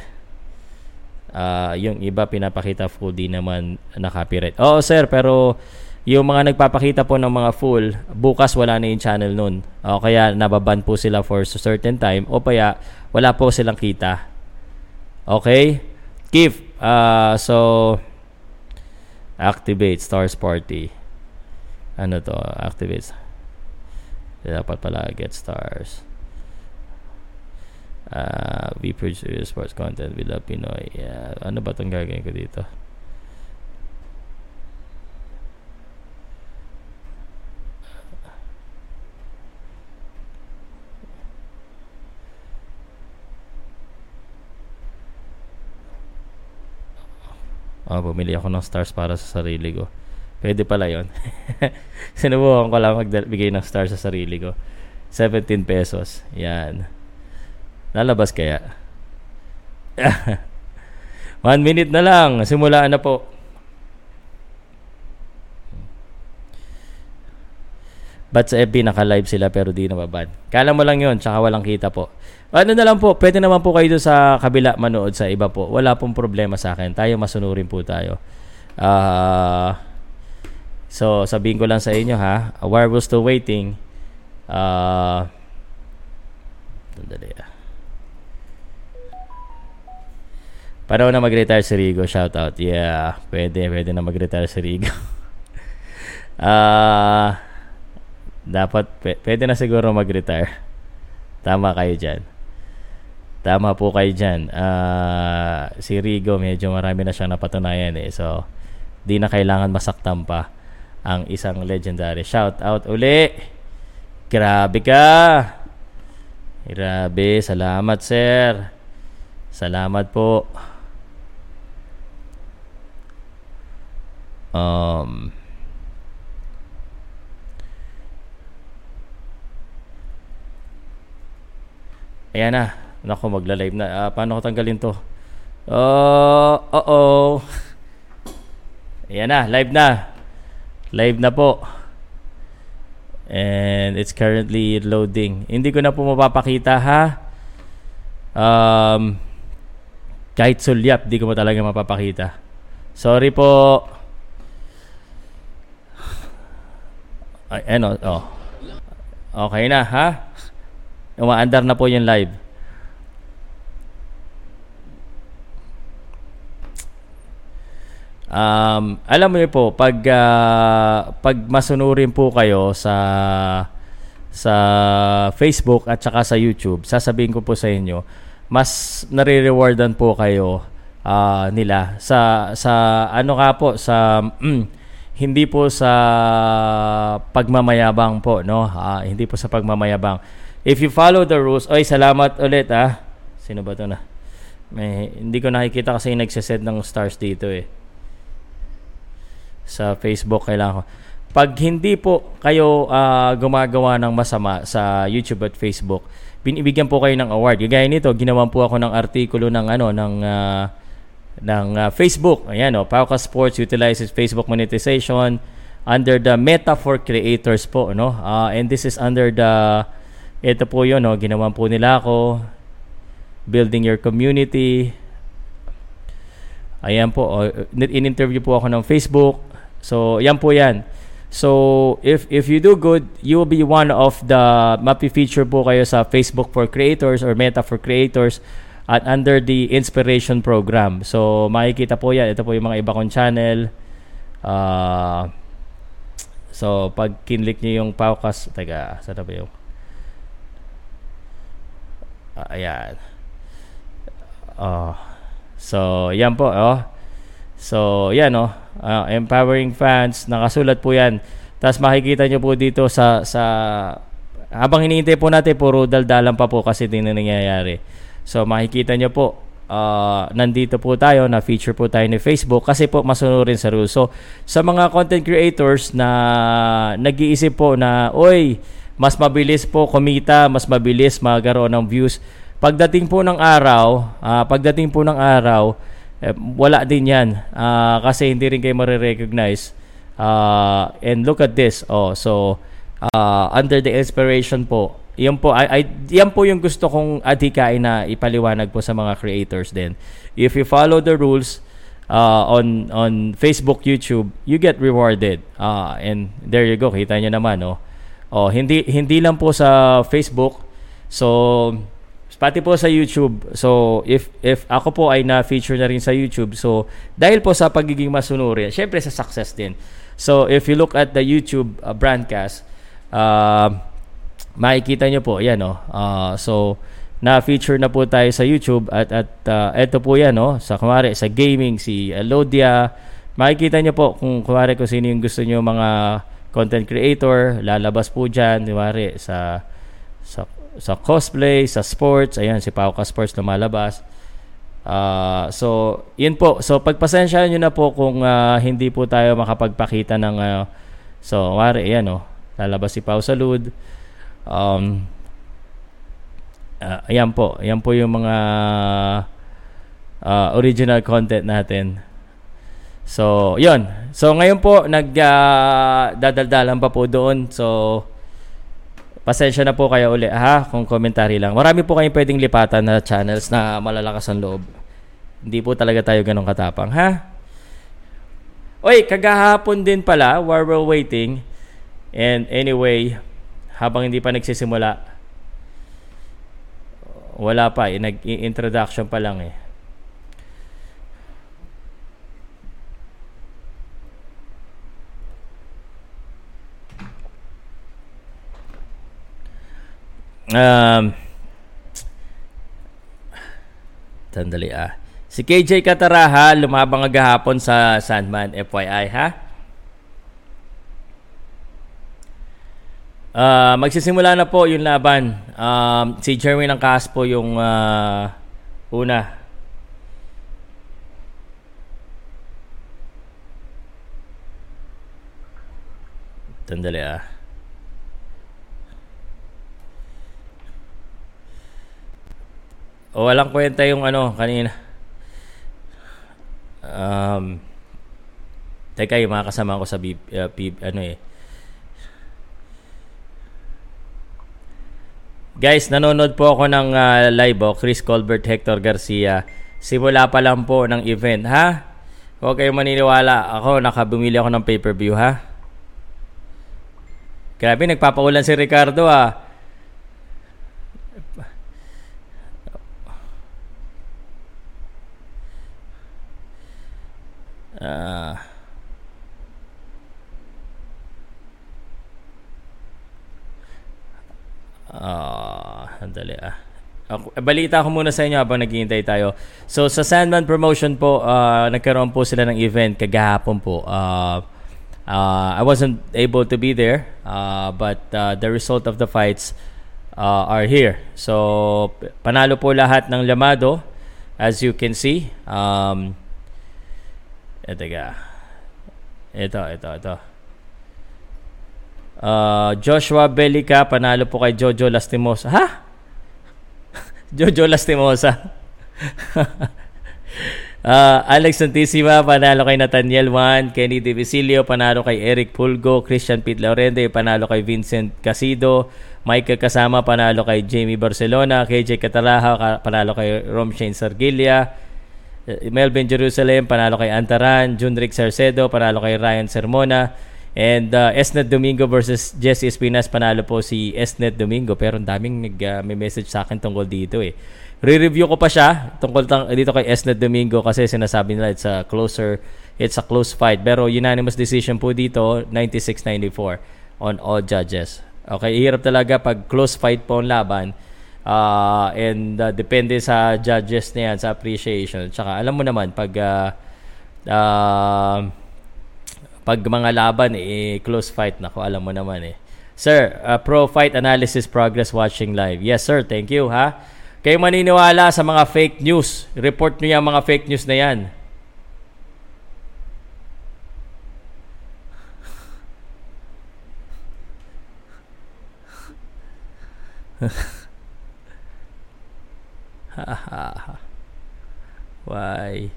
Uh, yung iba pinapakita full di naman na copyright. Oo sir, pero yung mga nagpapakita po ng mga full, bukas wala na yung channel nun. O kaya nababan po sila for a certain time o kaya wala po silang kita. Okay? Keith, Uh, so, activate stars party. Ano to? Activate. Dapat pala get stars. Uh, we produce sports content with Pinoy. Yeah. Ano ba itong gagawin ko dito? Oh, bumili ako ng stars para sa sarili ko. Pwede pala yon. Sinubukan ko lang magbigay ng stars sa sarili ko. 17 pesos. Yan. Lalabas kaya? One minute na lang. Simulaan na po. Ba't sa FB naka-live sila pero di nababad? Kala mo lang yon tsaka walang kita po. Ano na lang po, pwede naman po kayo sa kabila manood sa iba po. Wala pong problema sa akin. Tayo masunurin po tayo. Uh, so, sabihin ko lang sa inyo ha, while we're still waiting, uh, Sandali ah. Para na mag-retire si Rigo, shout out. Yeah, pwede, pwede na mag-retire si Rigo. Ah, uh, dapat pwede na siguro mag-retire. Tama kayo diyan. Tama po kayo dyan. Uh, si Rigo, medyo marami na siyang napatunayan eh. So, di na kailangan masaktan pa ang isang legendary. Shout out uli! Grabe ka! Grabe. Salamat, sir. Salamat po. Um, ayan na. Nako, magla-live na. Uh, paano ko tanggalin to? Uh, uh-oh. Ayan na, live na. Live na po. And it's currently loading. Hindi ko na po mapapakita ha. Um, kahit sulyap, di ko mo talaga mapapakita. Sorry po. Ay, ano, oh. Okay na, ha? Umaandar na po yung live. Um, alam mo po, pag uh, pag masunurin po kayo sa sa Facebook at saka sa YouTube, sasabihin ko po sa inyo, mas nare-rewardan po kayo uh, nila. Sa sa ano nga po sa mm, hindi po sa pagmamayabang po no? Uh, hindi po sa pagmamayabang if you follow the rules oy salamat ulit ah sino ba to na may hindi ko nakikita kasi yung nagse-set ng stars dito eh sa Facebook kailangan ko. Pag hindi po kayo uh, gumagawa ng masama sa YouTube at Facebook, binibigyan po kayo ng award. Gaya nito, ginawan po ako ng artikulo ng ano ng uh, ng uh, Facebook. Ayan oh, Pauka Sports utilizes Facebook monetization under the Meta for Creators po, no? Uh, and this is under the ito po 'yon, no? Ginawan po nila ako building your community. Ayan po, oh, in-interview po ako ng Facebook. So, yan po yan. So, if if you do good, you will be one of the mapi-feature po kayo sa Facebook for Creators or Meta for Creators at under the Inspiration Program. So, makikita po yan. Ito po yung mga iba kong channel. Uh, so, pag kinlik niyo yung Paukas, taga, saan ba yung? Uh, ayan. Uh, so, yan po. Oh. So, yan oh uh, empowering fans, nakasulat po yan. Tapos makikita nyo po dito sa, sa habang hinihintay po natin, puro daldalan pa po kasi din na nangyayari. So makikita nyo po, uh, nandito po tayo, na feature po tayo ni Facebook kasi po masunurin sa rules. So sa mga content creators na nag-iisip po na, oy, mas mabilis po kumita, mas mabilis magkaroon ng views. Pagdating po ng araw, uh, pagdating po ng araw, eh, wala din yan. Uh, kasi hindi rin kayo marirecognize. Uh, and look at this. Oh so uh, under the inspiration po yan po ay, ay yan po yung gusto kong adhikain na ipaliwanag po sa mga creators din. If you follow the rules uh, on on Facebook YouTube you get rewarded. Uh, and there you go kita niyo naman oh oh hindi hindi lang po sa Facebook so Pati po sa YouTube. So, if if ako po ay na-feature na rin sa YouTube, so dahil po sa pagiging masunuri, syempre sa success din. So, if you look at the YouTube uh, broadcast, uh, makikita nyo po, yan oh. Uh, so, na-feature na po tayo sa YouTube at at uh, eto po yan oh, sa kumare sa gaming si Elodia. Makikita nyo po kung kumare kung sino yung gusto nyo mga content creator, lalabas po diyan, kumare sa sa sa cosplay, sa sports. Ayan, si Pauka Sports lumalabas. Uh, so, yun po. So, pagpasensyahan nyo na po kung uh, hindi po tayo makapagpakita ng... Uh, so, wari, ayan. Oh, lalabas si Pau Salud. Um, uh, ayan po. Ayan po yung mga uh, original content natin. So, yun. So, ngayon po, nagdadaldalan uh, pa po doon. So, Pasensya na po kayo uli ha kung komentary lang. Marami po kayong pwedeng lipatan na channels na malalakas ang loob. Hindi po talaga tayo ganun katapang ha. Oy, kagahapon din pala while we're waiting. And anyway, habang hindi pa nagsisimula, wala pa eh. Nag-introduction pa lang eh. Um, sandali ah. Si KJ Kataraha lumabang agahapon sa Sandman FYI ha. Uh, magsisimula na po yung laban. Um, si Jeremy ng Caspo yung uh, una. Sandali ah. O walang kwenta yung ano kanina. Um, teka, yung mga kasama ko sa bib, uh, bib, ano eh. Guys, nanonood po ako ng uh, live oh, Chris Colbert, Hector Garcia. Simula pa lang po ng event, ha? Huwag kayong maniniwala. Ako, nakabumili ako ng pay-per-view, ha? Grabe, nagpapaulan si Ricardo, ah. Uh, uh, andali ah. Ako, balita ko muna sa inyo habang naghihintay tayo. So sa Sandman Promotion po, uh, nagkaroon po sila ng event kagahapon po. Uh, uh, I wasn't able to be there, uh, but uh, the result of the fights uh, are here. So panalo po lahat ng Lamado as you can see. Um, eh, teka. Ito, ito, ito. Uh, Joshua Belica, panalo po kay Jojo Lastimosa. Ha? Jojo Lastimosa. uh, Alex Santissima, panalo kay Nathaniel Juan. Kenny De Visilio, panalo kay Eric Pulgo. Christian Pete Laurente, panalo kay Vincent Casido. Michael Kasama, panalo kay Jamie Barcelona. KJ Cataraja, panalo kay Romshane Sargilia. Uh, Melvin Jerusalem, panalo kay Antaran. Junrick Sarcedo, panalo kay Ryan Sermona. And uh, Esnet Domingo versus Jesse Espinas, panalo po si Esnet Domingo. Pero ang daming nag, uh, sa akin tungkol dito eh. Re-review ko pa siya tungkol tang, dito kay Esnet Domingo kasi sinasabi nila it's a closer, it's a close fight. Pero unanimous decision po dito, 96-94 on all judges. Okay, hirap talaga pag close fight po ang laban. Uh, and uh, depende sa judges na yan, sa appreciation. Tsaka alam mo naman, pag uh, uh, pag mga laban eh close fight nako alam mo naman eh Sir, uh, pro fight analysis progress watching live. Yes sir, thank you ha. Kayo maniniwala sa mga fake news. Report niyo yung mga fake news na yan. Why?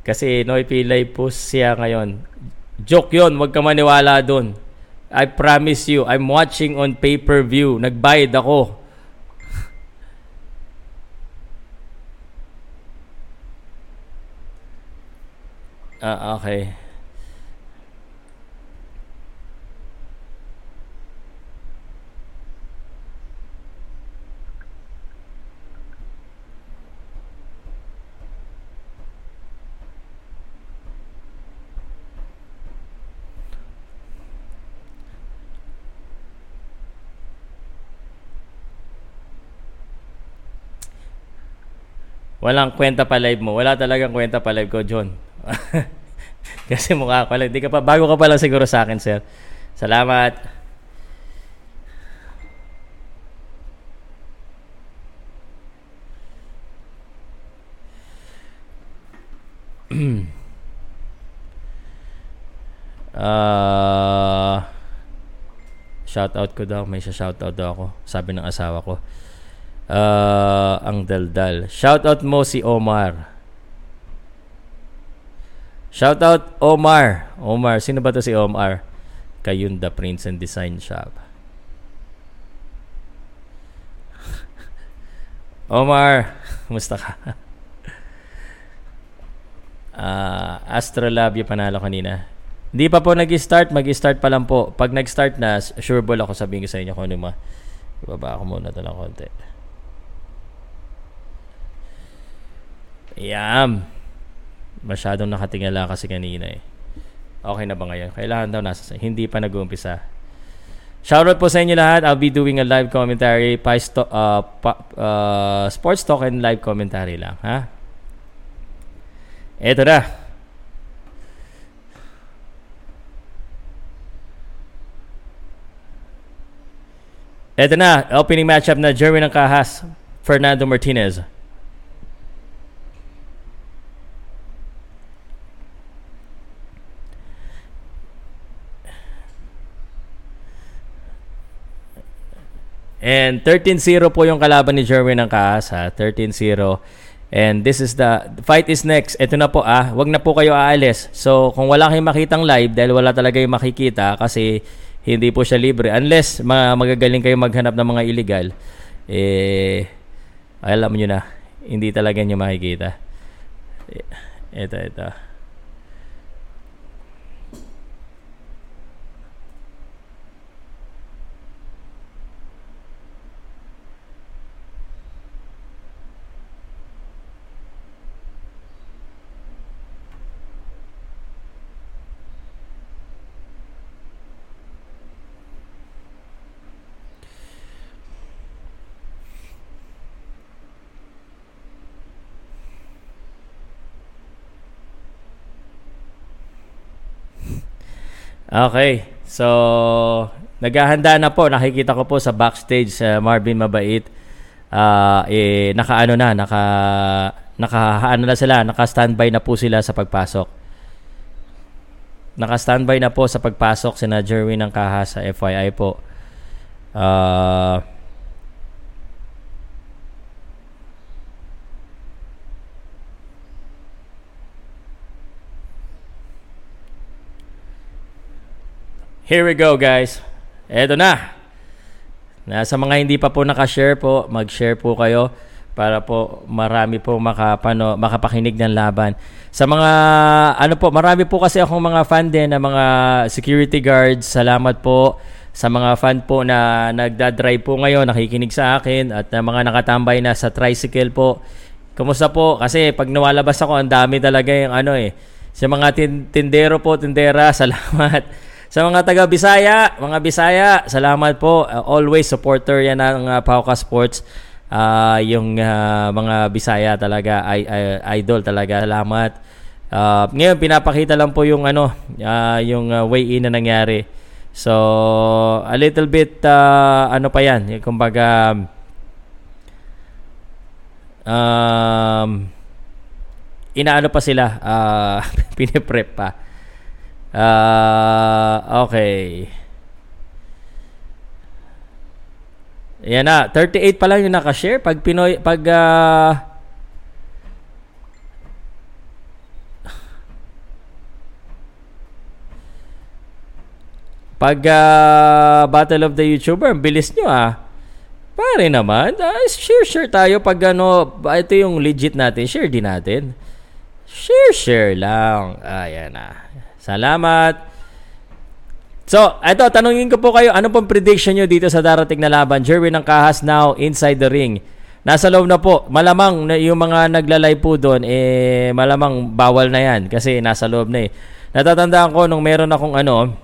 Kasi Noy Pilay post siya ngayon. Joke yon, wag ka maniwala doon. I promise you, I'm watching on pay-per-view. Nagbayad ako. ah, okay. Walang kwenta pa live mo. Wala talagang kwenta pa live ko, John. Kasi mukha pa lang. Di ka pa, bago ka pa lang siguro sa akin, sir. Salamat. uh, shout out ko daw. May shout out daw ako. Sabi ng asawa ko uh, ang daldal. Shout out mo si Omar. Shout out Omar. Omar, sino ba to si Omar? Kayunda Prince and Design Shop. Omar, kumusta ka? uh, Astrolab yung panalo kanina. Hindi pa po nag-start, mag-start pa lang po. Pag nag-start na, sure ball ako sabihin ko sa inyo kung ano ma. Ibaba ako muna ito ng konti. Yam. Masyadong nakatingala kasi kanina eh. Okay na ba ngayon? Kailangan daw nasa hindi pa nag-uumpisa. Shoutout po sa inyo lahat. I'll be doing a live commentary, pa, uh, pa, uh, sports talk and live commentary lang, ha? Eto na. Eto na, opening matchup na Jerwin ng Kahas, Fernando Martinez. And 13-0 po yung kalaban ni Jerwin ng Kaas ha. 13-0. And this is the, the fight is next. Ito na po ah. Huwag na po kayo aalis. So kung wala kayong makitang live dahil wala talaga yung makikita kasi hindi po siya libre. Unless mga magagaling kayo maghanap ng mga illegal. Eh, alam niyo na. Hindi talaga niyo makikita. Ito, ito. Okay. So, naghahanda na po. Nakikita ko po sa backstage sa uh, Marvin Mabait. Uh, eh, naka ano na, naka, naka ano na sila, naka standby na po sila sa pagpasok. Naka standby na po sa pagpasok sina Jerwin ng Kaha sa FYI po. Uh, Here we go guys. Eto na. Nasa mga hindi pa po nakashare po, mag-share po kayo para po marami po makapano, makapakinig ng laban. Sa mga ano po, marami po kasi akong mga fan din na mga security guards. Salamat po sa mga fan po na nagda-drive po ngayon, nakikinig sa akin at na mga nakatambay na sa tricycle po. Kumusta po? Kasi pag nawalabas ako, ang dami talaga yung ano eh. Sa mga tindero po, tindera, salamat. Sa mga taga Bisaya, mga Bisaya, salamat po. Uh, always supporter yan ng uh, Pauka Sports. Uh, yung uh, mga Bisaya talaga, I, I, idol talaga. Salamat. Uh, ngayon pinapakita lang po yung ano, uh, yung uh, way in na nangyari. So, a little bit uh, ano pa 'yan, kumbaga um inaano pa sila, uh, piniprep pa. Uh, okay. Yan na, 38 pa lang yung naka-share pag Pinoy pag uh, Pag uh, Battle of the YouTuber, bilis nyo ah. Pare naman, uh, share share tayo pag ano, ito yung legit natin, share din natin. Share share lang. Ayan ah. Salamat. So, ito, tanungin ko po kayo, ano pong prediction nyo dito sa darating na laban? Jerwin ng Kahas now inside the ring. Nasa loob na po. Malamang na yung mga naglalay po doon, eh, malamang bawal na yan kasi nasa loob na eh. Natatandaan ko nung meron akong ano,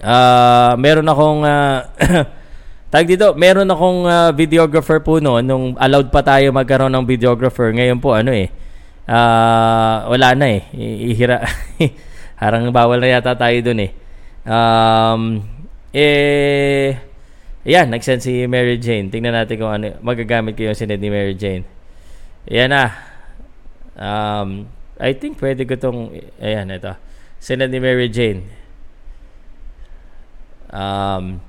uh, meron akong, uh, tag dito, meron akong uh, videographer po noon, nung allowed pa tayo magkaroon ng videographer. Ngayon po, ano eh, uh, wala na eh. Ihira. Harang bawal na yata tayo dun eh. Um, eh, yan, nag-send si Mary Jane. Tingnan natin kung ano, magagamit ko yung sinend ni Mary Jane. Yan na. Um, I think pwede ko tong, ayan, ito. Sinend ni Mary Jane. Um,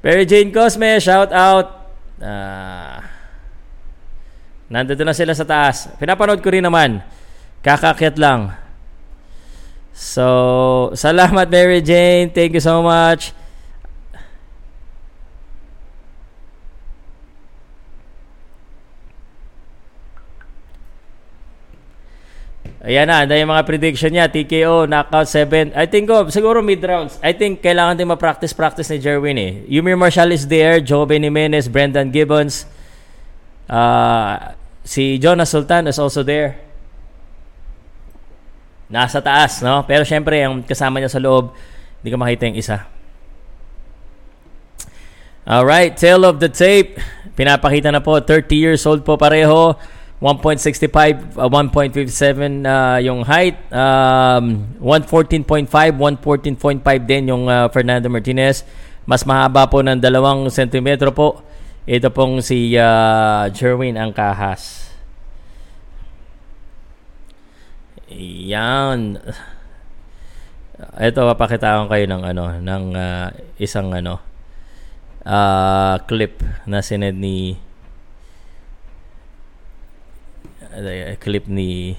Mary Jane Cosme, shout out. Uh, nandito na sila sa taas. Pinapanood ko rin naman. Kakakyat lang. So, salamat Mary Jane. Thank you so much. Ayan na, yung mga prediction niya. TKO, knockout 7. I think, oh, siguro mid-rounds. I think kailangan din ma-practice-practice ni Jerwin eh. Yumir Marshall is there. Joven Jimenez, Brendan Gibbons. Uh, si Jonas Sultan is also there nasa taas, no? Pero syempre, ang kasama niya sa loob, hindi ko makita yung isa. Alright, tail of the tape. Pinapakita na po, 30 years old po pareho. 1.65, uh, 1.57 uh, yung height. Um, 114.5, 114.5 din yung uh, Fernando Martinez. Mas mahaba po ng dalawang sentimetro po. Ito pong si uh, Jerwin Angkahas. Yan. Ito papakita ko kayo ng ano ng uh, isang ano uh, clip na sined ni uh, clip ni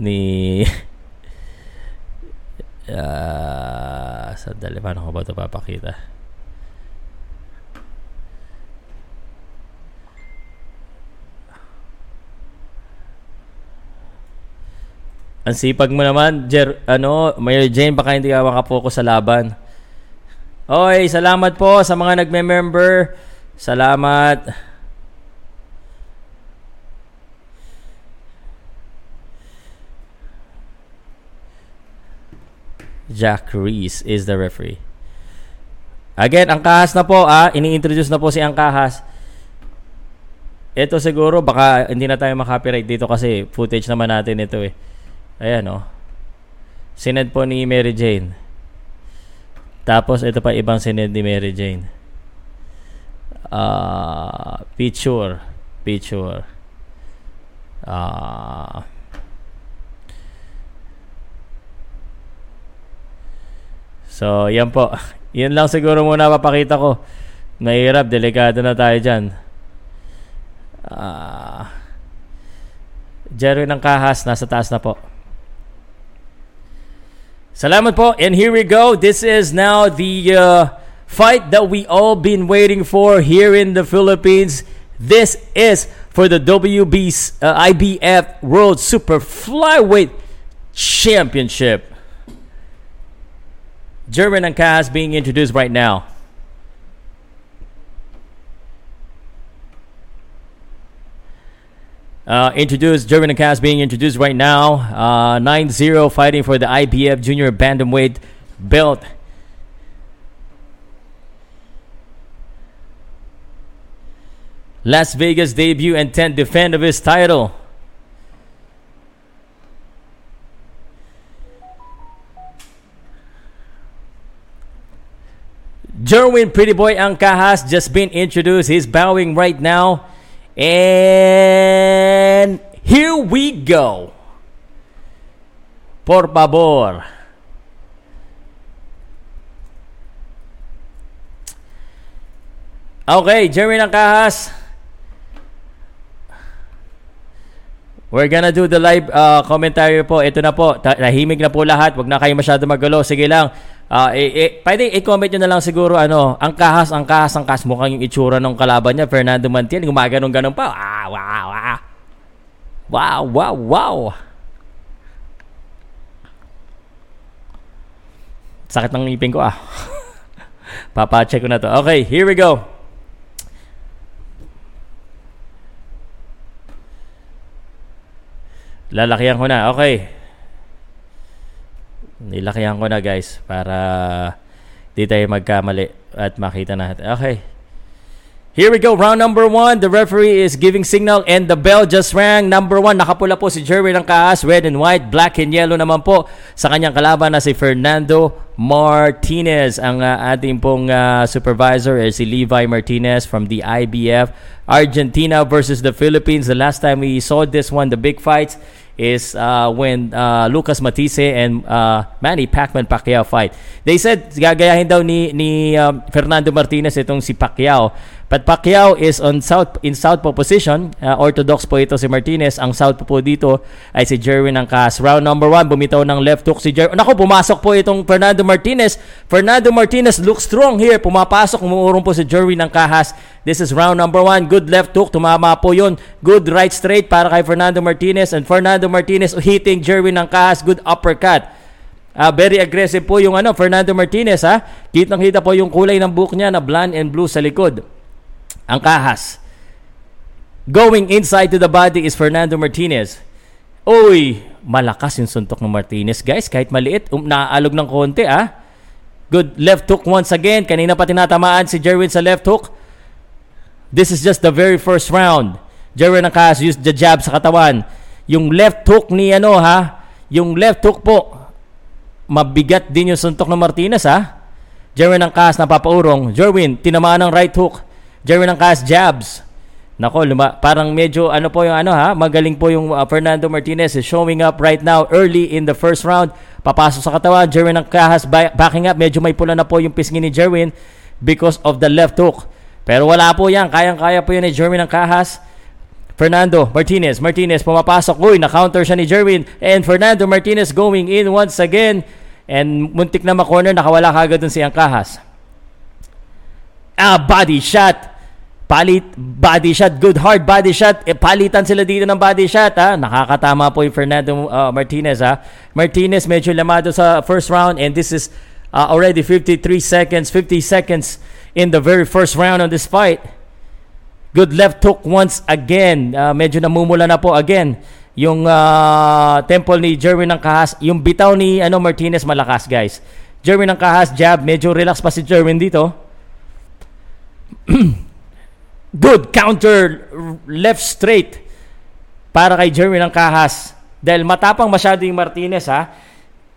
ni uh, sandali paano ko ba ito papakita Ang sipag mo naman, Jer, ano, Mayor Jane, baka hindi ka makapokus sa laban. Oy, salamat po sa mga nagme-member. Salamat. Jack Reese is the referee. Again, ang kahas na po, ah, ini-introduce na po si ang kahas. Ito siguro, baka hindi na tayo makapiright dito kasi footage naman natin ito eh. Ayan, oh. Sinad po ni Mary Jane. Tapos, ito pa ibang sinend ni Mary Jane. Uh, picture. Picture. Uh, so, yan po. Yan lang siguro muna papakita ko. Mahirap, delikado na tayo dyan. Uh, Jerry ng Kahas, nasa taas na po. Salamat po. And here we go. This is now the uh, fight that we all been waiting for here in the Philippines. This is for the WB uh, IBF World Super Flyweight Championship. German and Kaz being introduced right now. Uh, introduced, and Kaz being introduced right now. Uh, 9-0 fighting for the IBF Junior Bantamweight belt. Las Vegas debut and 10th defend of his title. Jerwin Pretty Boy Anka has just been introduced. He's bowing right now. And here we go. Por favor. Okay, Jeremy ng Kahas. We're gonna do the live uh, commentary po. Ito na po. Tahimik na po lahat. Huwag na kayo masyado magulo. Sige lang. Uh, eh, eh, pwede i-comment nyo na lang siguro ano, ang kahas, ang kahas, ang kahas. Mukhang yung itsura ng kalaban niya, Fernando Mantiel. Gumaganong-ganon pa. Ah, wow, wow. Wow, wow, wow. Sakit ng ngipin ko ah. Papacheck ko na to. Okay, here we go. Lalakihan ko na. Okay. Nilakihan ko na guys para di tayo magkamali at makita natin. Okay. Here we go, round number one. The referee is giving signal and the bell just rang. Number one, nakapula po si Jerry ng kaas. Red and white, black and yellow naman po sa kanyang kalaban na si Fernando Martinez. Ang uh, ating pong uh, supervisor is si Levi Martinez from the IBF. Argentina versus the Philippines. The last time we saw this one, the big fights, is uh, when uh, Lucas Matisse and uh, Manny Pacman Pacquiao fight. They said gagayahin daw ni ni um, Fernando Martinez itong si Pacquiao. But Pacquiao is on south in southpaw position. Uh, orthodox po ito si Martinez. Ang southpaw po dito ay si Jerwin ng Cas. Round number one, bumitaw ng left hook si Jerwin. Nako, pumasok po itong Fernando Martinez. Fernando Martinez looks strong here. Pumapasok, umuurong po si Jerwin ng Kahas. This is round number one. Good left hook. Tumama po yun. Good right straight para kay Fernando Martinez. And Fernando Martinez hitting Jerwin ng Kahas. Good uppercut. Uh, very aggressive po yung ano, Fernando Martinez ha. Kitang-kita po yung kulay ng buhok niya na blonde and blue sa likod. Ang kahas. Going inside to the body is Fernando Martinez. Uy, malakas yung suntok ng Martinez. Guys, kahit maliit, um, naaalog ng konti ah. Good left hook once again. Kanina pa tinatamaan si Jerwin sa left hook. This is just the very first round. Jerwin Akas used the jab sa katawan. Yung left hook ni ano ha, yung left hook po, mabigat din yung suntok ng Martinez ha. Jerwin Akas napapaurong. Jerwin, tinamaan ng right hook. Jerwin Akas jabs. Nako, luma, parang medyo ano po yung ano ha, magaling po yung uh, Fernando Martinez is showing up right now early in the first round. Papasok sa katawan, Jerwin Akas backing up, medyo may pula na po yung pisngi ni Jerwin because of the left hook. Pero wala po yan. Kayang-kaya po yan ni Jerwin ng kahas. Fernando Martinez. Martinez pumapasok. Uy, na-counter siya ni Jerwin. And Fernando Martinez going in once again. And muntik na ma-corner. Nakawala kagad dun si Angkahas. Ah, body shot. Palit, body shot. Good hard body shot. E, palitan sila dito ng body shot. Ha? Nakakatama po yung Fernando uh, Martinez. Ha? Martinez medyo lamado sa first round. And this is uh, already 53 seconds. 50 seconds in the very first round of this fight. Good left hook once again. Uh, medyo namumula na po again yung uh, temple ni Jerwin ng Kahas. Yung bitaw ni ano Martinez malakas guys. Jerwin ng Kahas jab. Medyo relax pa si Jerwin dito. Good counter left straight para kay Jerwin ng Kahas. Dahil matapang masyado yung Martinez ha.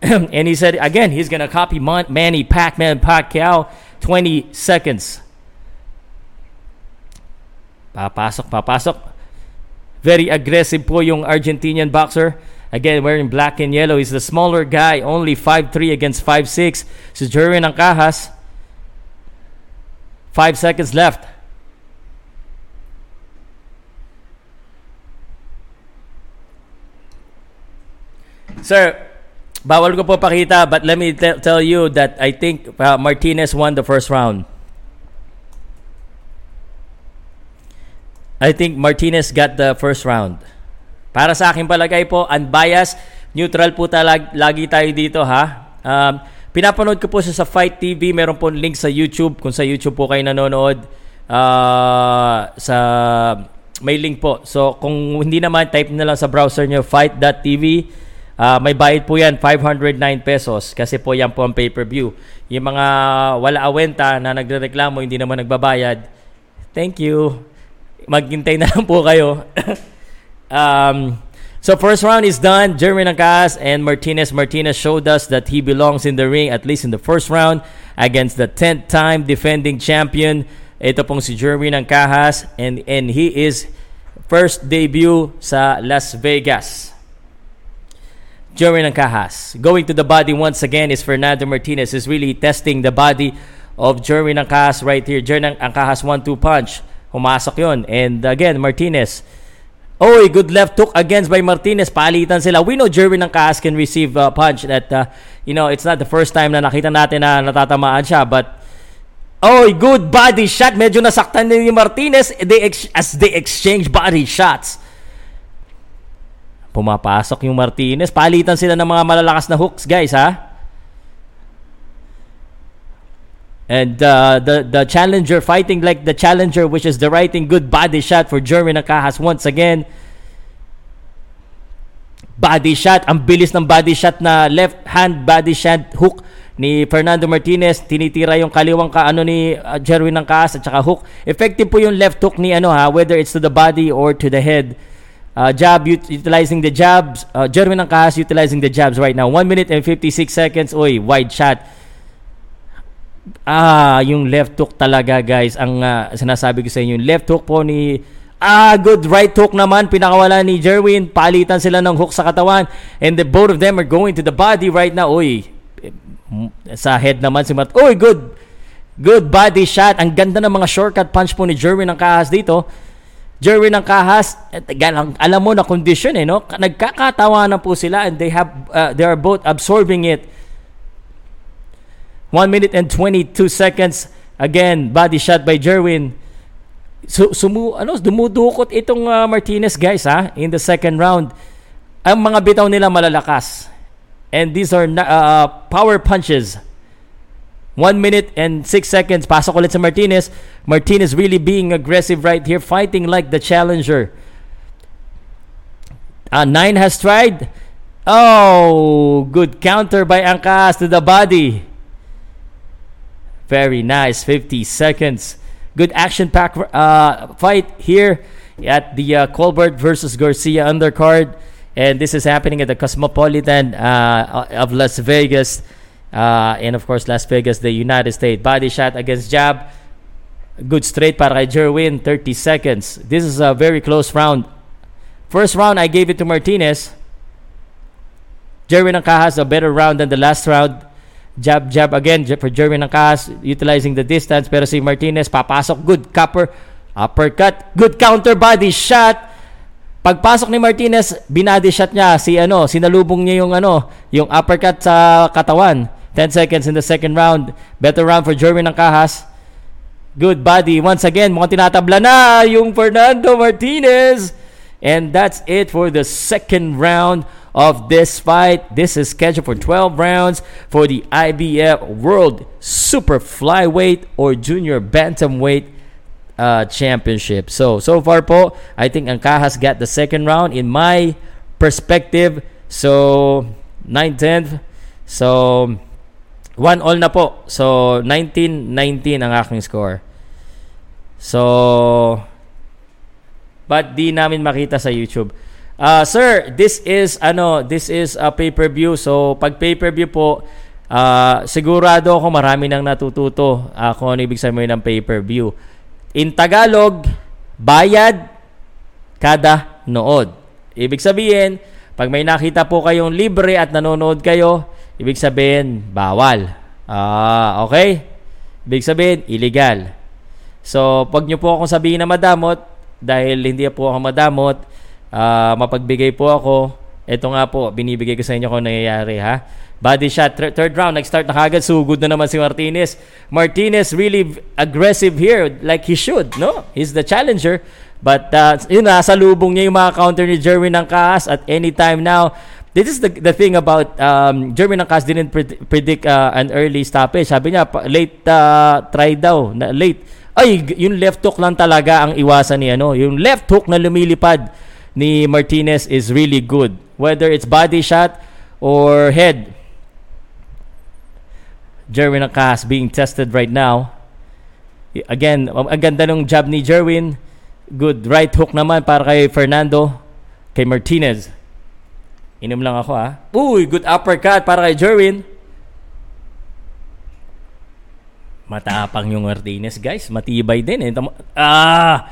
and he said again he's gonna copy Manny Pac-Man Pacquiao 20 seconds. Papasok, papasok. Very aggressive po yung Argentinian boxer. Again, wearing black and yellow. He's the smaller guy, only 5'3 against 5'6. Si Jerwin Angkajas. Five seconds left. Sir, bawal ko po pakita but let me t- tell you that I think uh, Martinez won the first round. I think Martinez got the first round. Para sa akin palagay po, unbiased, neutral po talag, lagi tayo dito ha. Um, pinapanood ko po siya sa Fight TV. Meron po link sa YouTube. Kung sa YouTube po kayo nanonood, uh, sa may link po. So kung hindi naman, type na lang sa browser nyo, fight.tv. Uh, may bayad po yan, 509 pesos kasi po yan po ang pay-per-view. Yung mga wala awenta na nagrereklamo, hindi naman nagbabayad, thank you. Maghintay na lang po kayo. um, so first round is done. Jeremy Nacas and Martinez. Martinez showed us that he belongs in the ring, at least in the first round, against the 10th time defending champion. Ito pong si Jeremy Nacas and, and he is first debut sa Las Vegas. Jeremy Nangkajas. Going to the body once again is Fernando Martinez is really testing the body of Jeremy Nangkajas right here. Jeremy Nangkajas one-two punch. Humasok yon And again, Martinez. Oh, good left hook against by Martinez. Palitan sila. We know Jeremy Nangkajas can receive a punch that, uh, you know, it's not the first time na nakita natin na natatamaan siya. But, oh, good body shot. Medyo nasaktan ni Martinez they ex- as they exchange body shots. Pumapasok yung Martinez. Palitan sila ng mga malalakas na hooks, guys, ha? And uh, the the challenger fighting like the challenger, which is the writing good body shot for Jeremy Nakahas once again. Body shot, ang bilis ng body shot na left hand body shot hook ni Fernando Martinez. Tinitira yung kaliwang ka ano ni uh, Jeremy Nakahas at saka hook. Effective po yung left hook ni ano ha, whether it's to the body or to the head. Uh, jab ut- utilizing the jabs. Uh, Jeremy Nakahas utilizing the jabs right now. 1 minute and 56 seconds. Oy, wide shot. Ah, yung left hook talaga guys ang uh, sinasabi ko sa inyo. Yung left hook po ni Ah, good right hook naman. Pinakawala ni Jerwin. Palitan sila ng hook sa katawan. And the both of them are going to the body right now. Uy, sa head naman si Mat. Uy, good. Good body shot. Ang ganda ng mga shortcut punch po ni Jerwin ng kahas dito. Jerwin ng kahas, alam mo na condition eh, no? Nagkakatawanan po sila and they have, uh, they are both absorbing it 1 minute and 22 seconds. Again, body shot by Jerwin. So, sumu, ano, dumudukot itong uh, Martinez guys ha, in the second round. Ang mga bitaw nila malalakas. And these are uh, power punches. 1 minute and 6 seconds. Pasok ulit sa Martinez. Martinez really being aggressive right here, fighting like the challenger. Uh, nine has tried. Oh, good counter by Angkas to the body. Very nice. 50 seconds. Good action pack uh, fight here at the uh, Colbert versus Garcia undercard. And this is happening at the Cosmopolitan uh, of Las Vegas. Uh, and of course, Las Vegas, the United States. Body shot against jab. Good straight para kay Jerwin. 30 seconds. This is a very close round. First round, I gave it to Martinez. Jerwin Angka a better round than the last round. Jab, jab again for Jeremy Nacas, utilizing the distance. Pero si Martinez, papasok. Good copper. Uppercut. Good counter body shot. Pagpasok ni Martinez, binody shot niya si ano, sinalubong niya yung ano, yung uppercut sa katawan. 10 seconds in the second round. Better round for Jeremy Nacas. Good body. Once again, mukhang tinatabla na yung Fernando Martinez. And that's it for the second round of this fight. This is scheduled for 12 rounds for the IBF World Super Flyweight or Junior Bantamweight uh, Championship. So, so far po, I think Angka has got the second round in my perspective. So, 9-10. So, one all na po. So, 19-19 ang aking score. So, but di namin makita sa YouTube. Uh, sir, this is ano, this is a pay-per-view. So pag pay-per-view po, uh, sigurado ako marami nang natututo uh, kung ano ibig sabihin ng pay-per-view. In Tagalog, bayad kada nood. Ibig sabihin, pag may nakita po kayong libre at nanonood kayo, ibig sabihin bawal. Ah, okay? Ibig sabihin illegal. So, pag nyo po akong sabihin na madamot, dahil hindi po ako madamot, uh, mapagbigay po ako. Ito nga po, binibigay ko sa inyo kung nangyayari ha. Body shot, th- third round, nag-start na kagad, sugod na naman si Martinez. Martinez really aggressive here, like he should, no? He's the challenger. But uh, yun na, sa lubong niya yung mga counter ni Jerwin ng Kaas at any time now. This is the the thing about um, Jerwin ng Kaas didn't predict uh, an early stoppage. Sabi niya, late uh, try daw, na late ay yung left hook lang talaga ang iwasan ni ano. Yung left hook na lumilipad ni Martinez is really good. Whether it's body shot or head. Jerwin Akas being tested right now. Again, ang ganda ng jab ni Jerwin. Good right hook naman para kay Fernando. Kay Martinez. Inom lang ako ah. Uy, good uppercut para kay Jerwin. Matapang yung Martinez, guys. Matibay din eh. Ah!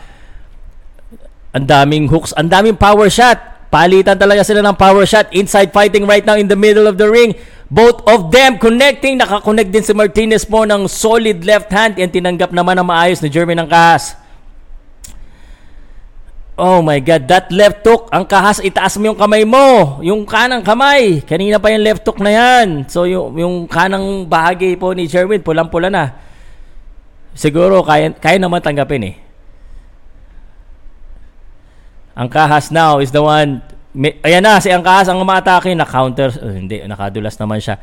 Ang daming hooks, ang daming power shot. Palitan talaga sila ng power shot. Inside fighting right now in the middle of the ring. Both of them connecting. Nakakonect din si Martinez mo ng solid left hand. Yan tinanggap naman ng maayos ni Jeremy ng Kahas. Oh my God, that left hook, ang kahas, itaas mo yung kamay mo. Yung kanang kamay. Kanina pa yung left hook na yan. So yung, yung kanang bahagi po ni Jerwin, pulang-pula na siguro kaya, kaya naman tanggapin eh. Ang Kahas now is the one may, ayan na si ang Kahas ang umatake na counter uh, hindi nakadulas naman siya.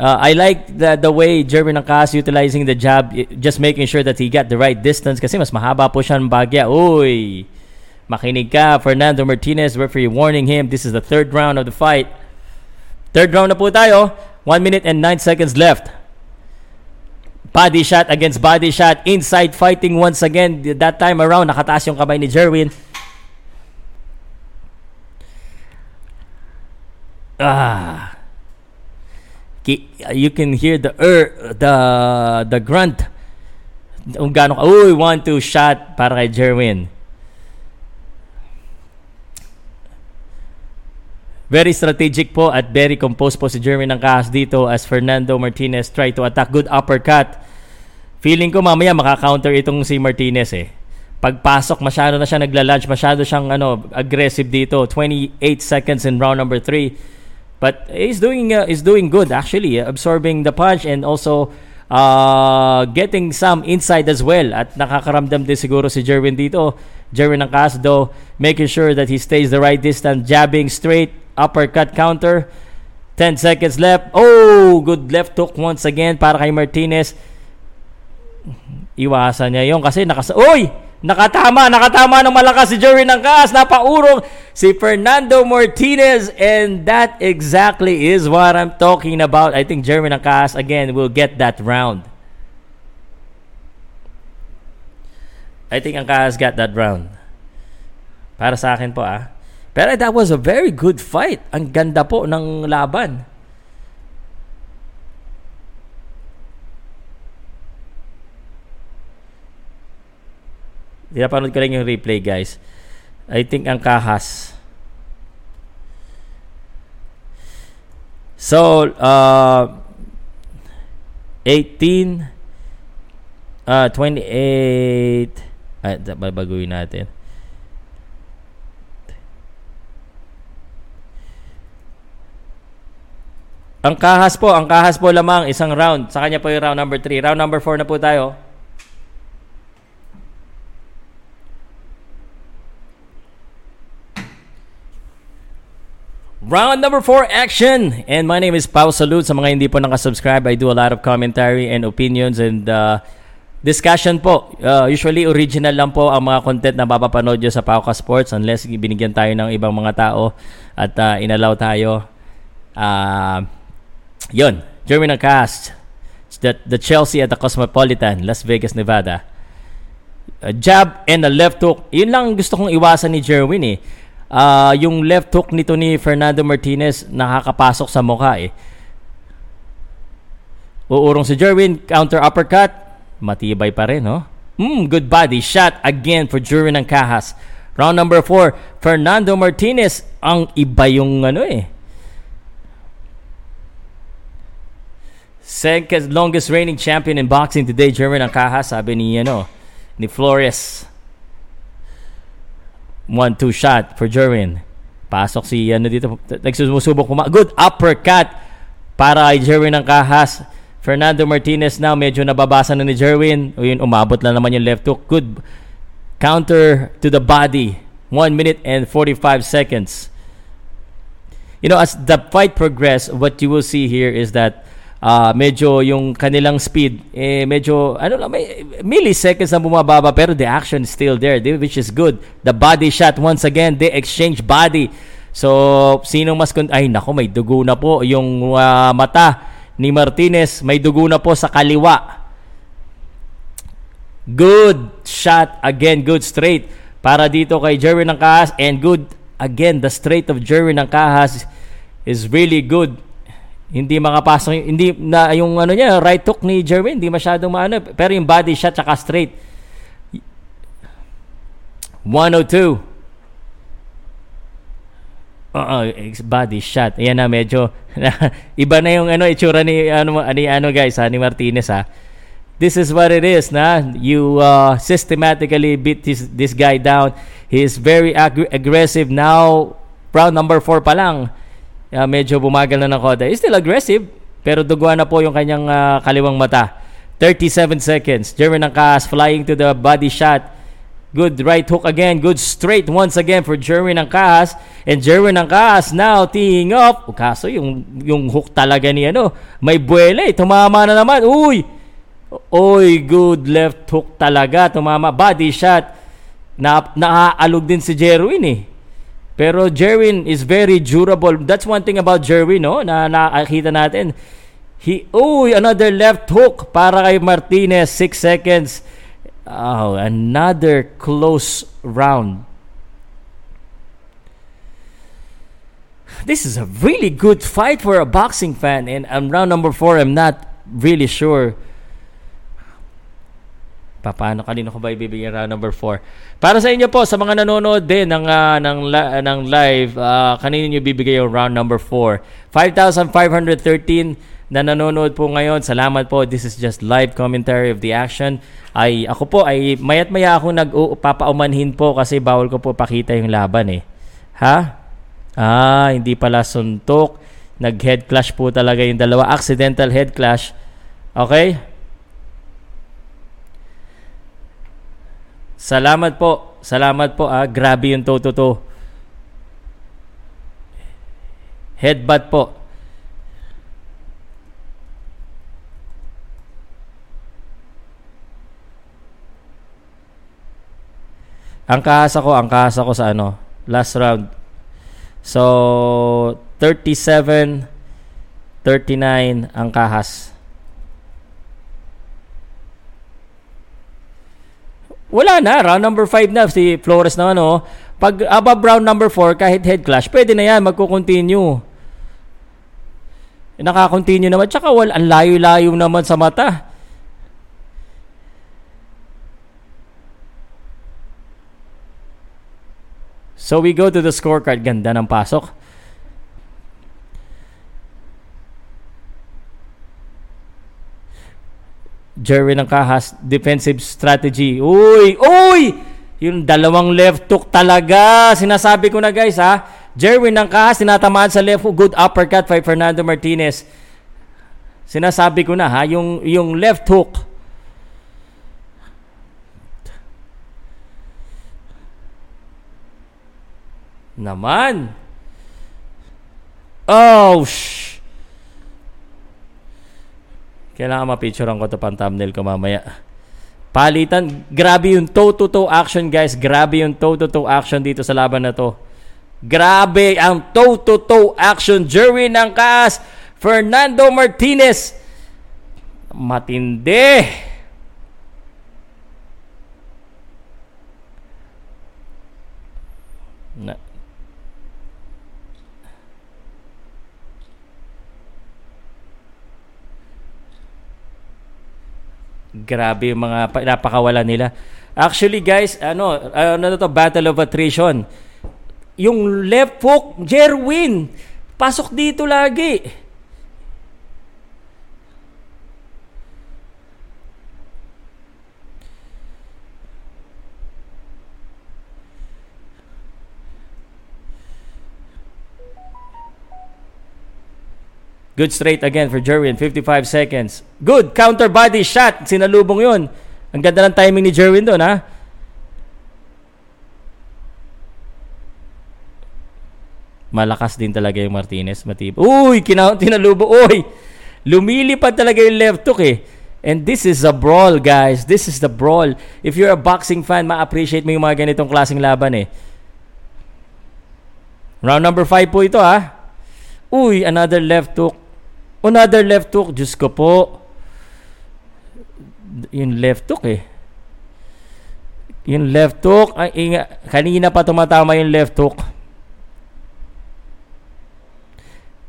Uh, I like the the way Jeremy ng Kahas utilizing the jab just making sure that he got the right distance kasi mas mahaba po siya ng bagya. Uy. Makinig ka, Fernando Martinez, referee warning him. This is the third round of the fight. Third round na po tayo. 1 minute and 9 seconds left. Body shot against body shot. Inside fighting once again. That time around, nakataas yung kamay ni Jerwin. Ah. You can hear the er, the the grunt. Kung gaano ka, uy, one, two shot para kay Jerwin. Very strategic po at very composed po si Jeremy ng Kahas dito as Fernando Martinez try to attack. Good uppercut. Feeling ko mamaya maka-counter itong si Martinez eh. Pagpasok, masyado na siya nagla-lunge, masyado siyang ano, aggressive dito. 28 seconds in round number 3. But he's doing uh, he's doing good actually, uh, absorbing the punch and also uh, getting some inside as well. At nakakaramdam din siguro si Jerwin dito. Jerwin ng Casdo, making sure that he stays the right distance, jabbing straight, uppercut counter. 10 seconds left. Oh, good left hook once again para kay Martinez. Iwasan niya yon kasi nakas... Uy! Nakatama, nakatama ng malakas si Jerry ng Kaas. Napaurong si Fernando Martinez. And that exactly is what I'm talking about. I think Jerry ng Kaas, again, will get that round. I think ang Kaas got that round. Para sa akin po ah. Pero that was a very good fight. Ang ganda po ng laban. Pinapanood ko lang yung replay guys. I think ang kahas. So, uh, 18, uh, 28, ah, babaguhin natin. Ang kahas po, ang kahas po lamang isang round. Sa kanya po yung round number 3. Round number 4 na po tayo. Round number 4 action. And my name is Pau Salud. Sa mga hindi po nakasubscribe, I do a lot of commentary and opinions and uh, discussion po. Uh, usually original lang po ang mga content na mapapanood nyo sa Pauka Sports unless binigyan tayo ng ibang mga tao at uh, inalaw tayo. Uh, Yun, German cast. The, the Chelsea at the Cosmopolitan, Las Vegas, Nevada. A jab and a left hook. Yun lang gusto kong iwasan ni Jerwin eh. Uh, yung left hook nito ni Fernando Martinez nakakapasok sa mukha eh. Uurong si Jerwin, counter uppercut, matibay pa rin, no? Mm, good body shot again for Jerwin ng Kahas. Round number 4, Fernando Martinez. Ang iba yung ano eh. Second longest reigning champion in boxing today, Jerwin ng Kahas, sabi ni ano, ni Flores. 1-2 shot for Jerwin. Pasok si ano dito, nagsusubok kuma. Good uppercut para kay Jerwin ng Kahas. Fernando Martinez now medyo nababasa na ni Jerwin. O yun, umabot lang naman yung left hook. Good counter to the body. 1 minute and 45 seconds. You know, as the fight progress, what you will see here is that uh, medyo yung kanilang speed, eh, medyo, ano lang, may milliseconds na bumababa, pero the action is still there, which is good. The body shot, once again, they exchange body. So, sinong mas, ay nako, may dugo na po yung uh, mata ni Martinez. May dugo na po sa kaliwa. Good shot again, good straight para dito kay Jerwin ng Kahas and good again the straight of Jerwin ng Kahas is really good. Hindi makapasok hindi na yung ano niya right hook ni Jerwin hindi masyadong maano pero yung body shot saka straight 102 Oo, body shot. Ayan na medyo iba na yung ano itsura ni ano ni ano guys, ha, ni Martinez ha. This is what it is na you uh, systematically beat this this guy down. He is very ag- aggressive now. Round number 4 pa lang. Uh, medyo bumagal na ng konti. He's still aggressive pero duguan na po yung kanyang uh, kaliwang mata. 37 seconds. Jeremy Nangkas flying to the body shot Good right hook again. Good straight once again for Jerwin ng Kahas. And Jerwin ng Kahas now teeing up. O kaso yung, yung hook talaga ni ano, may buwele. Tumama na naman. Uy! Uy, good left hook talaga. Tumama. Body shot. Na, naaalog din si Jerwin eh. Pero Jerwin is very durable. That's one thing about Jerwin, no? Na nakakita natin. He, uy, another left hook para kay Martinez. 6 seconds. Oh, another close round. This is a really good fight for a boxing fan. And um, round number four, I'm not really sure. Paano kanino ko ba ibibigyan round number 4? Para sa inyo po, sa mga nanonood din ng, uh, ng, ng live, uh, kanino nyo bibigay yung round number 4? 5,513 na nanonood po ngayon. Salamat po. This is just live commentary of the action. Ay ako po ay mayat maya ako nagpapaumanhin po kasi bawal ko po pakita yung laban eh. Ha? Ah, hindi pala suntok. Nag-head clash po talaga yung dalawa. Accidental head clash. Okay? Salamat po. Salamat po ah. Grabe yung toto to. Headbutt po. Ang kahasa ko, ang kahasa ko sa ano, last round. So, 37 39 ang kahas. Wala na, round number 5 na si Flores na ano. Pag above round number 4 kahit head clash, pwede na yan magko-continue. Naka-continue naman. Tsaka wala, ang layo-layo naman sa mata. So we go to the scorecard. Ganda ng pasok. Jerry ng Kahas, defensive strategy. Uy! Uy! Yung dalawang left hook talaga. Sinasabi ko na guys ha. Jerwin ng Kahas, tinatamaan sa left hook. Good uppercut by Fernando Martinez. Sinasabi ko na ha. Yung, yung left hook Naman. Oh, shh. Kailangan mapicturean ko to pang thumbnail ko mamaya. Palitan. Grabe yung toe-to-toe action, guys. Grabe yung toe-to-toe action dito sa laban na to. Grabe ang toe-to-toe action. Jerry ng Kaas. Fernando Martinez. Matindi. Grabe yung mga napakawala nila. Actually guys, ano, ano to, battle of attrition. Yung left hook, Jerwin, pasok dito lagi. Good straight again for Jerwin. 55 seconds. Good counter body shot. Sinalubong yun. Ang ganda ng timing ni Jerwin doon, ha? Malakas din talaga yung Martinez. Matib. Uy, kina tinalubong. Uy! Lumilipad talaga yung left hook eh. And this is a brawl, guys. This is the brawl. If you're a boxing fan, ma-appreciate mo yung mga ganitong klaseng laban eh. Round number 5 po ito, ha? Uy, another left hook. Another left hook. Diyos ko po. Yung left hook eh. Yung left hook. Ay, inga, kanina pa tumatama yung left hook.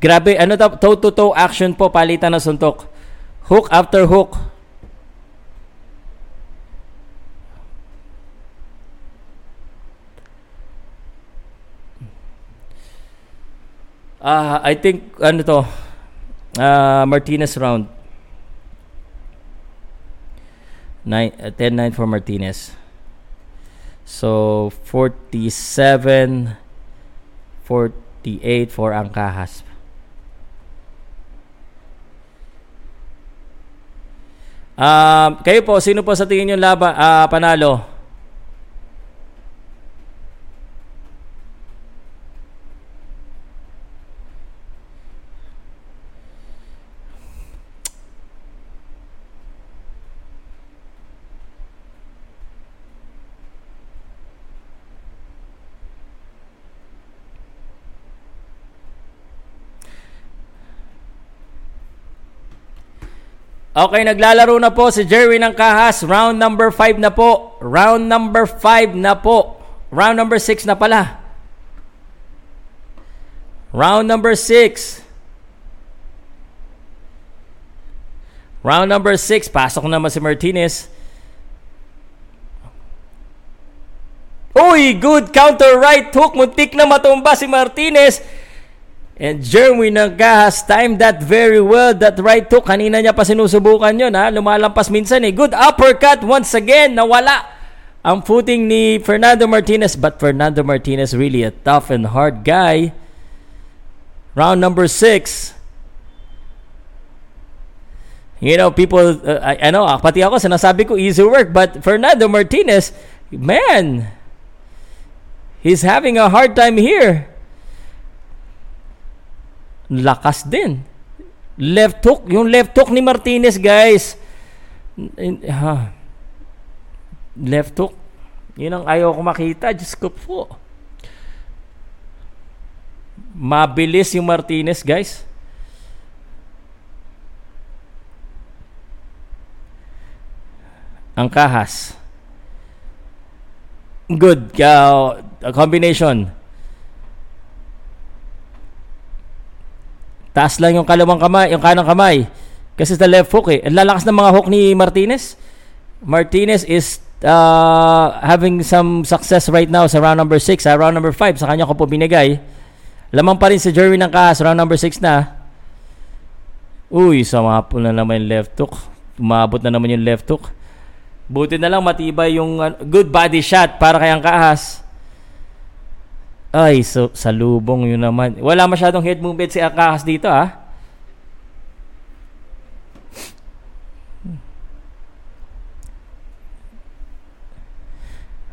Grabe, ano to? Toe-to-toe action po, palitan ng suntok. Hook after hook. Ah, uh, I think ano to? Uh, Martinez round. 9 uh, 10-9 for Martinez. So 47 48 for Angkahas. Um, kayo po, sino po sa tingin niyo laban uh, panalo? Okay, naglalaro na po si Jerry ng Kahas. Round number 5 na po. Round number 5 na po. Round number 6 na pala. Round number 6. Round number 6. Pasok naman si Martinez. Uy, good counter right hook. Muntik na matumba si Martinez. And Jeremy Nagas timed that very well. That right hook, kanina niya pa sinusubukan yun. Ha? Lumalampas minsan eh. Good uppercut once again. Nawala ang footing ni Fernando Martinez. But Fernando Martinez really a tough and hard guy. Round number six. You know, people, uh, I, I know, pati ako, sinasabi ko easy work. But Fernando Martinez, man, he's having a hard time here. Lakas din. Left hook. Yung left hook ni Martinez, guys. Ha. Left hook. Yun ang ayaw ko makita. Diyos ko po. Mabilis yung Martinez, guys. Ang kahas. Good. Uh, combination. Taas lang yung kalawang kamay, yung kanang kamay. Kasi sa left hook eh. Ang lalakas ng mga hook ni Martinez. Martinez is uh, having some success right now sa round number 6. Sa round number 5, sa kanya ko po binigay. Lamang pa rin si Jeremy ng kahas. Round number 6 na. Uy, sumapol na naman yung left hook. Umabot na naman yung left hook. Buti na lang matibay yung uh, good body shot para kay ang kahas. Ay, so, sa lubong yun naman. Wala masyadong head movement si Akahas dito, ah.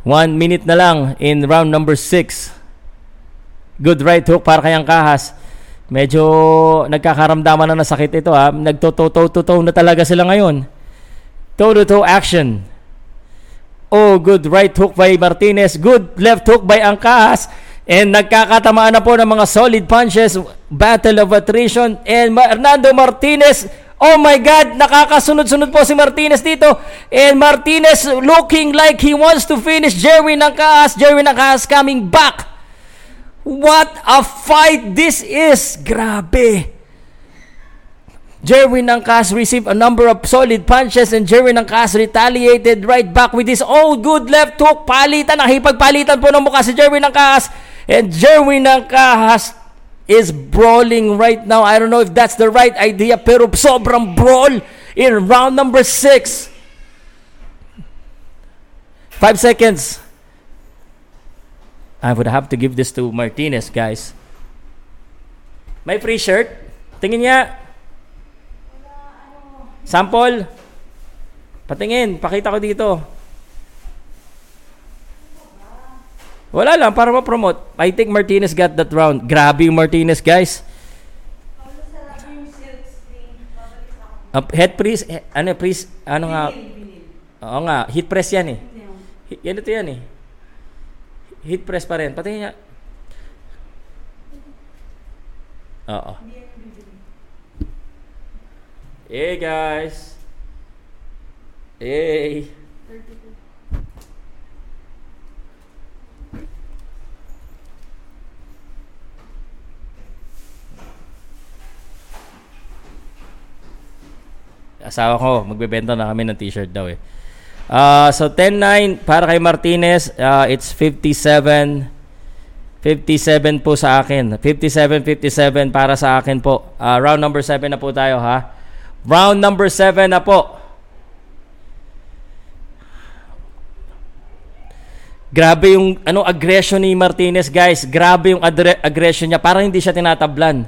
One minute na lang in round number 6. Good right hook para kay Angkahas. Medyo nagkakaramdaman na ng sakit ito ha. Nagto-toe-to-toe na talaga sila ngayon. Toe-to-toe action. Oh, good right hook by Martinez. Good left hook by Angkahas. And nagkakatamaan na po ng mga solid punches, battle of attrition, and Hernando Martinez, oh my God, nakakasunod-sunod po si Martinez dito. And Martinez looking like he wants to finish Jerry Nakaas, Jerry Nakaas coming back. What a fight this is! Grabe! Jerwin Nangkas received a number of solid punches and Jerwin Nangkas retaliated right back with his own good left hook. Palitan, nakipagpalitan po ng mukha si Jerwin Nangkas. And Jerwin Nangkas is brawling right now. I don't know if that's the right idea pero sobrang brawl in round number 6. 5 seconds. I would have to give this to Martinez, guys. May free shirt. Tingin niya. Sample. Patingin. Pakita ko dito. Wala lang, para ma-promote. I think Martinez got that round. Grabe yung Martinez, guys. Uh, head press, eh, ano press, ano nga? Oo nga, hit press yan eh. Hit, yan ito yan eh. Hit press pa rin. Patingin niya. Oo. Hey guys. Hey. Asawa ko, magbebenta na kami ng t-shirt daw eh. Uh, so 10-9 para kay Martinez, uh, it's 57 57 po sa akin. 57-57 para sa akin po. Uh, round number 7 na po tayo ha. Round number 7 na po. Grabe yung ano aggression ni Martinez, guys. Grabe yung aggression niya. Parang hindi siya tinatablan.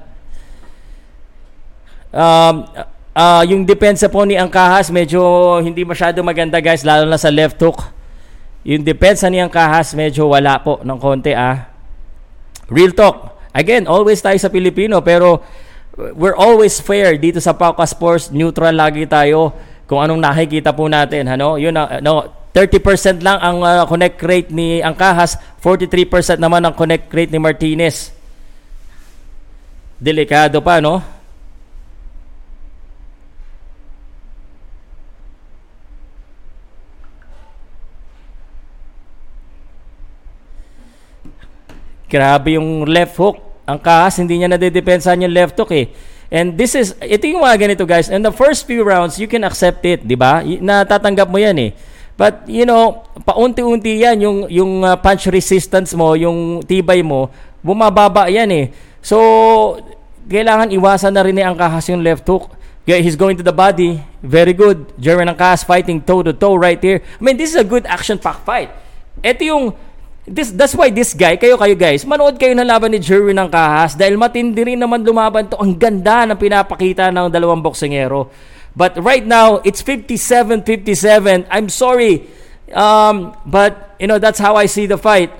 Um, uh, yung depensa po ni Angkahas medyo hindi masyado maganda, guys, lalo na sa left hook. Yung depensa ni Angkahas medyo wala po ng konti ah. Real talk. Again, always tayo sa Pilipino pero we're always fair dito sa Pauka Sports. Neutral lagi tayo kung anong nakikita po natin. Ano? Yun, uh, no, 30% lang ang uh, connect rate ni Angkahas, 43% naman ang connect rate ni Martinez. Delikado pa, no? Grabe yung left hook. Ang kahas, hindi niya nadedepensahan yung left hook eh. And this is, ito yung mga ganito guys. In the first few rounds, you can accept it, di ba? Natatanggap mo yan eh. But, you know, paunti-unti yan, yung, yung uh, punch resistance mo, yung tibay mo, bumababa yan eh. So, kailangan iwasan na rin ni Angkahas yung left hook. He's going to the body. Very good. Jeremy Angkahas fighting toe-to-toe right here. I mean, this is a good action-packed fight. Ito yung This, that's why this guy, kayo kayo guys, manood kayo ng laban ni Jerwin ng Kahas dahil matindi rin naman lumaban to. Ang ganda ng pinapakita ng dalawang boksingero. But right now, it's 57-57. I'm sorry. Um, but, you know, that's how I see the fight.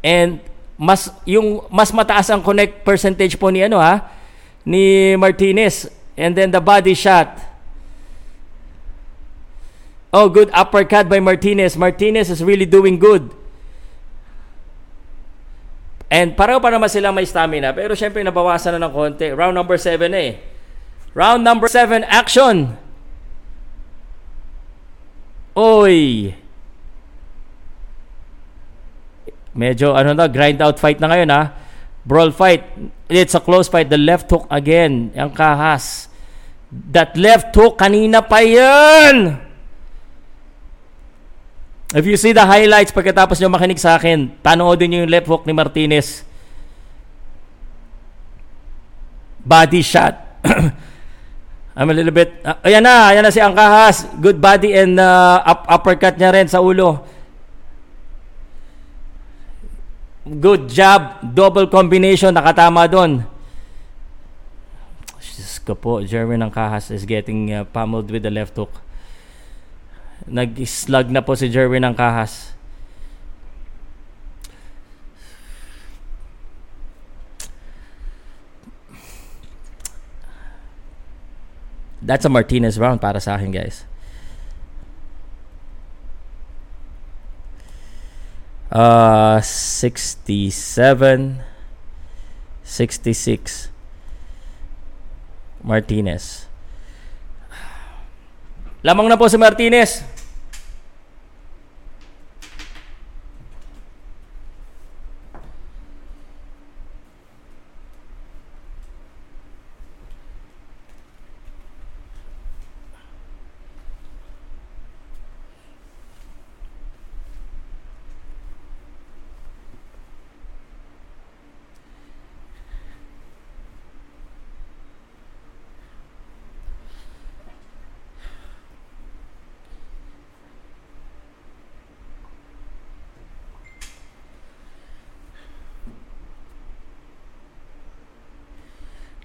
And mas yung mas mataas ang connect percentage po ni ano ha ni Martinez and then the body shot Oh, good uppercut by Martinez. Martinez is really doing good. And pareho pa naman sila may stamina. Pero syempre nabawasan na ng konti. Round number 7 eh. Round number 7, action! Oy! Medyo ano na, grind out fight na ngayon ha. Brawl fight. It's a close fight. The left hook again. Ang kahas. That left hook, kanina pa yan! If you see the highlights pagkatapos nyo makinig sa akin, panoodin nyo yung left hook ni Martinez. Body shot. I'm a little bit... Uh, ayan na, ayan na si Angkahas. Good body and uh, up, uppercut niya rin sa ulo. Good job. Double combination. Nakatama doon. Diyos ko po. Jeremy Angkahas is getting uh, pummeled with the left hook. Nag-slug na po si Jerwin ng kahas. That's a Martinez round para sa akin, guys. Uh, 67 66 Martinez. Lamang na po si Martinez.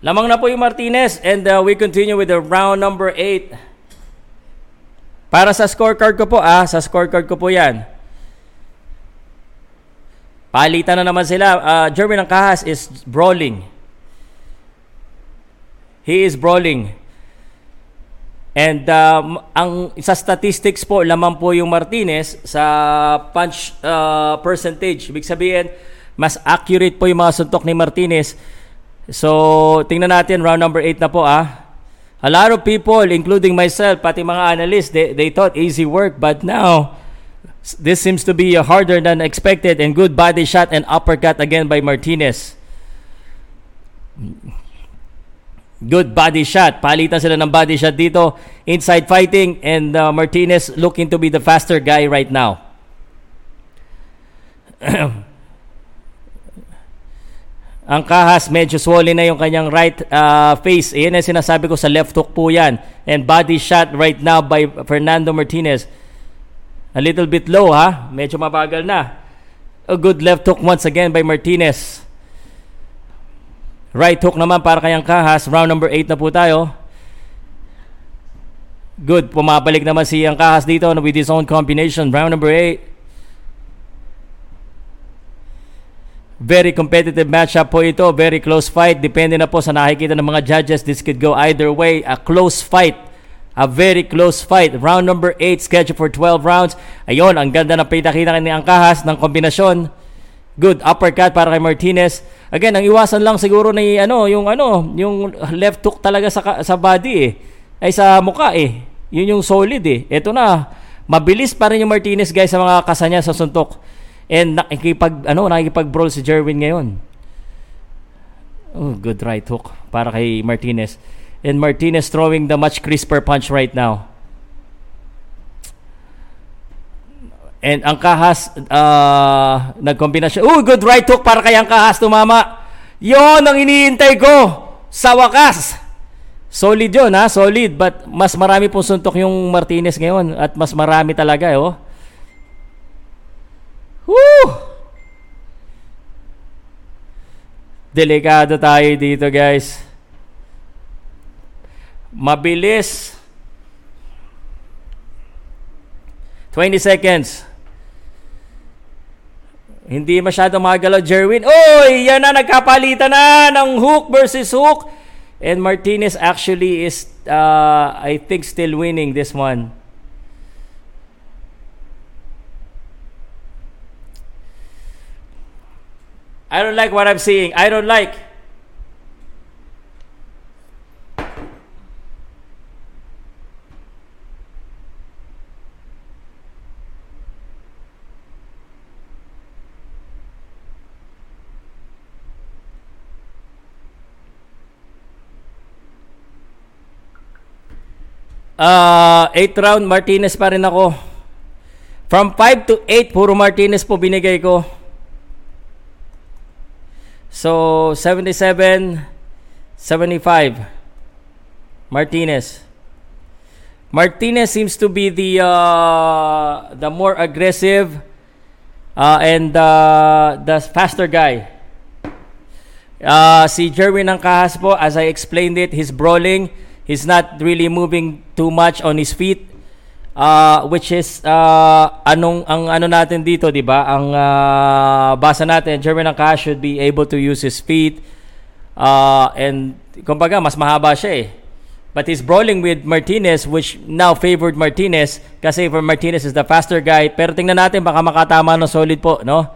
Lamang na po yung Martinez and uh, we continue with the round number 8. Para sa scorecard ko po ah, sa scorecard ko po yan. Palitan na naman sila. Uh, Jeremy ng Kahas is brawling. He is brawling. And um, ang sa statistics po, lamang po yung Martinez sa punch uh, percentage. Ibig sabihin, mas accurate po yung mga suntok ni Martinez So, tingnan natin round number 8 na po ah. A lot of people, including myself, pati mga analysts, they, they thought easy work. But now, this seems to be harder than expected and good body shot and uppercut again by Martinez. Good body shot. Palitan sila ng body shot dito. Inside fighting and uh, Martinez looking to be the faster guy right now. Ang kahas, medyo swollen na yung kanyang right uh, face. Iyan ang sinasabi ko sa left hook po yan. And body shot right now by Fernando Martinez. A little bit low ha. Medyo mabagal na. A good left hook once again by Martinez. Right hook naman para kayang kahas. Round number 8 na po tayo. Good. Pumabalik naman si ang kahas dito with his own combination. Round number 8. Very competitive matchup po ito. Very close fight. Depende na po sa nakikita ng mga judges. This could go either way. A close fight. A very close fight. Round number 8 scheduled for 12 rounds. Ayun, ang ganda ng pinakita ni Angkahas ng kombinasyon. Good uppercut para kay Martinez. Again, ang iwasan lang siguro ni ano, yung ano, yung left hook talaga sa sa body eh. Ay sa mukha eh. Yun yung solid eh. Ito na. Mabilis pa rin yung Martinez guys sa mga kasanya sa suntok. And nakikipag ano, nakikipag-brawl si Jerwin ngayon. Oh, good right hook para kay Martinez. And Martinez throwing the much crisper punch right now. And ang kahas uh, nagkombinasyon. Oh, good right hook para kay ang kahas tumama. Yon ang iniintay ko sa wakas. Solid yun ha, solid. But mas marami pong suntok yung Martinez ngayon. At mas marami talaga eh, oh. Woo! Delikado tayo dito, guys. Mabilis. 20 seconds. Hindi masyado magalaw, Jerwin. Oy, yan na, nagkapalitan na ng Hook versus Hook. And Martinez actually is, uh, I think, still winning this one. I don't like what I'm seeing. I don't like. Uh, 8 round Martinez pa rin ako. From 5 to 8 puro Martinez po binigay ko. So, 77, 75. Martinez. Martinez seems to be the uh, the more aggressive uh, and uh, the faster guy. Uh, si Jerwin ng po, as I explained it, he's brawling. He's not really moving too much on his feet uh, which is uh, anong ang ano natin dito, 'di ba? Ang uh, basa natin, German Cash should be able to use his feet uh, and kumbaga mas mahaba siya eh. But he's brawling with Martinez which now favored Martinez kasi for Martinez is the faster guy. Pero tingnan natin baka makatama ng solid po, no?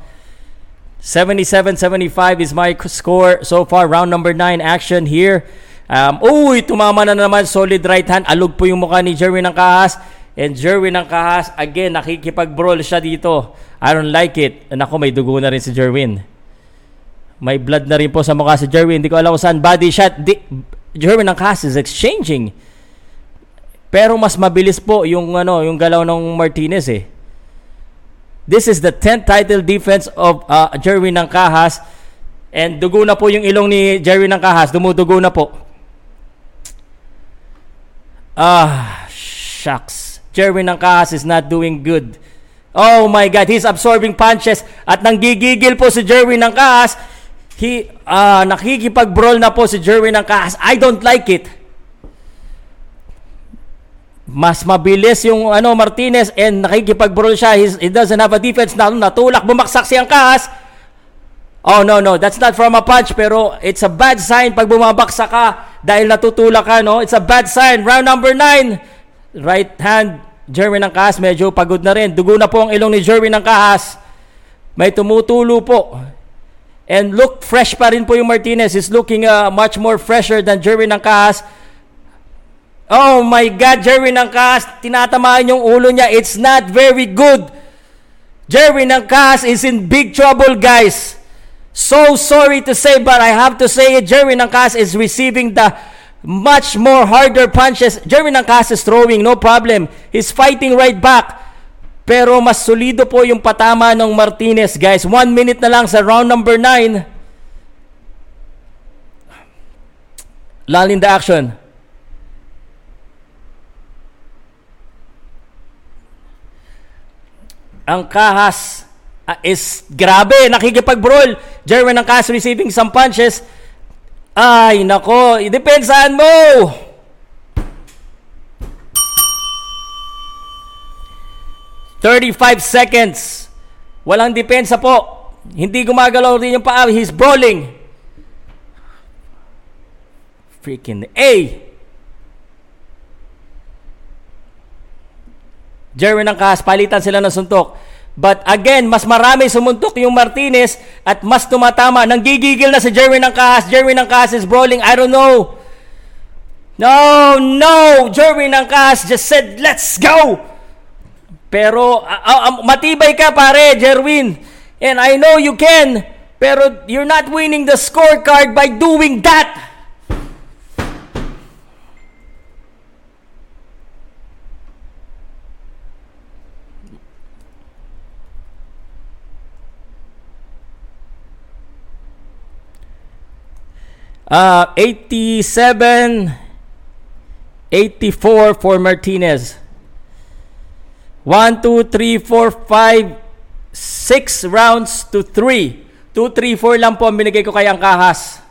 77-75 is my score so far. Round number 9 action here. Um, uy, tumama na naman solid right hand. Alog po yung mukha ni Jeremy ng kahas. And Jerwin ng Kahas, again, nakikipag-brawl siya dito. I don't like it. Nako, may dugo na rin si Jerwin. May blood na rin po sa mukha si Jerwin. Hindi ko alam kung saan. Body shot. Di, Jerwin ng Kahas is exchanging. Pero mas mabilis po yung, ano, yung galaw ng Martinez eh. This is the 10th title defense of uh, Jerwin ng Kahas. And dugo na po yung ilong ni Jerwin ng Kahas. Dumudugo na po. Ah, shucks. Jerwin ng Kahas is not doing good. Oh my God, he's absorbing punches at nanggigigil po si Jerwin ng Kahas. He, uh, nakikipag-brawl na po si Jerwin ng Kahas. I don't like it. Mas mabilis yung ano Martinez and nakikipag-brawl siya. He's, he doesn't have a defense na natulak, bumaksak siyang Kahas. Oh no no, that's not from a punch pero it's a bad sign pag bumabaksak ka dahil natutulak ka no. It's a bad sign. Round number 9. Right hand Jerwin ng Kahas medyo pagod na rin. Dugo na po ang ilong ni Jerwin ng Kahas. May tumutulo po. And look, fresh pa rin po yung Martinez. He's looking uh, much more fresher than Jerwin ng Kahas. Oh my God, Jerwin ng Kahas, tinatamaan yung ulo niya. It's not very good. Jerwin ng Kahas is in big trouble, guys. So sorry to say, but I have to say it. Jerwin ng Kahas is receiving the much more harder punches. Jerwin ng Kahas is throwing, no problem. He's fighting right back. Pero mas solido po yung patama ng Martinez, guys. One minute na lang sa round number 9. Lal in the action. Ang kahas uh, is grabe, nakikipag-brawl. Jerwin ng kahas receiving some punches. Ay, nako, idepensahan mo! 35 seconds. Walang depensa po. Hindi gumagalaw rin yung paa. He's brawling. Freaking A. Jerwin ng Kahas, palitan sila ng suntok. But again, mas marami sumuntok yung Martinez at mas tumatama. Nanggigigil na si Jerwin ng Kahas. Jerwin ng Kahas is brawling. I don't know. No, no! Jerwin ng Kahas just said, let's go! Pero uh, uh, matibay ka pare, Jerwin. And I know you can. Pero you're not winning the scorecard by doing that. Uh, 87 84 for Martinez. 1, 2, 3, 4, 5, 6 rounds to 3. 2, 3, 4 lang po ang binigay ko kay Angkahas.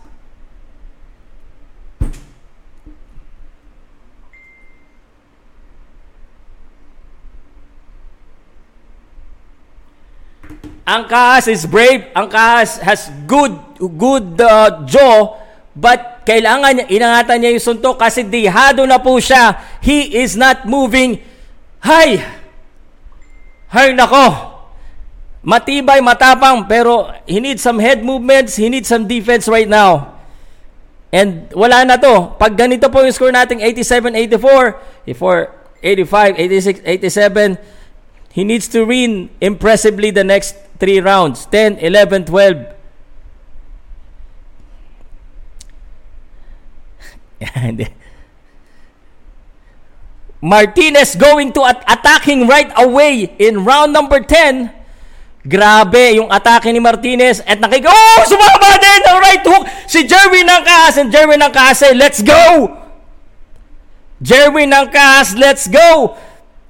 Angkahas is brave. Angkahas has good good uh, jaw but kailangan inangatan niya yung suntok kasi dihado na po siya. He is not moving. Hay! Hay nako! Matibay, matapang, pero he needs some head movements, he needs some defense right now. And wala na to. Pag ganito po yung score natin, 87-84, 84, 85, 86, 87, he needs to win impressively the next three rounds. 10, 11, 12. Martinez going to at attacking right away in round number 10. Grabe yung atake ni Martinez at nakik... Oh! Sumama din ang right hook si Jerwin ng Kahas and Jerwin ng Kahas let's go! Jerwin ng Kahas, let's go!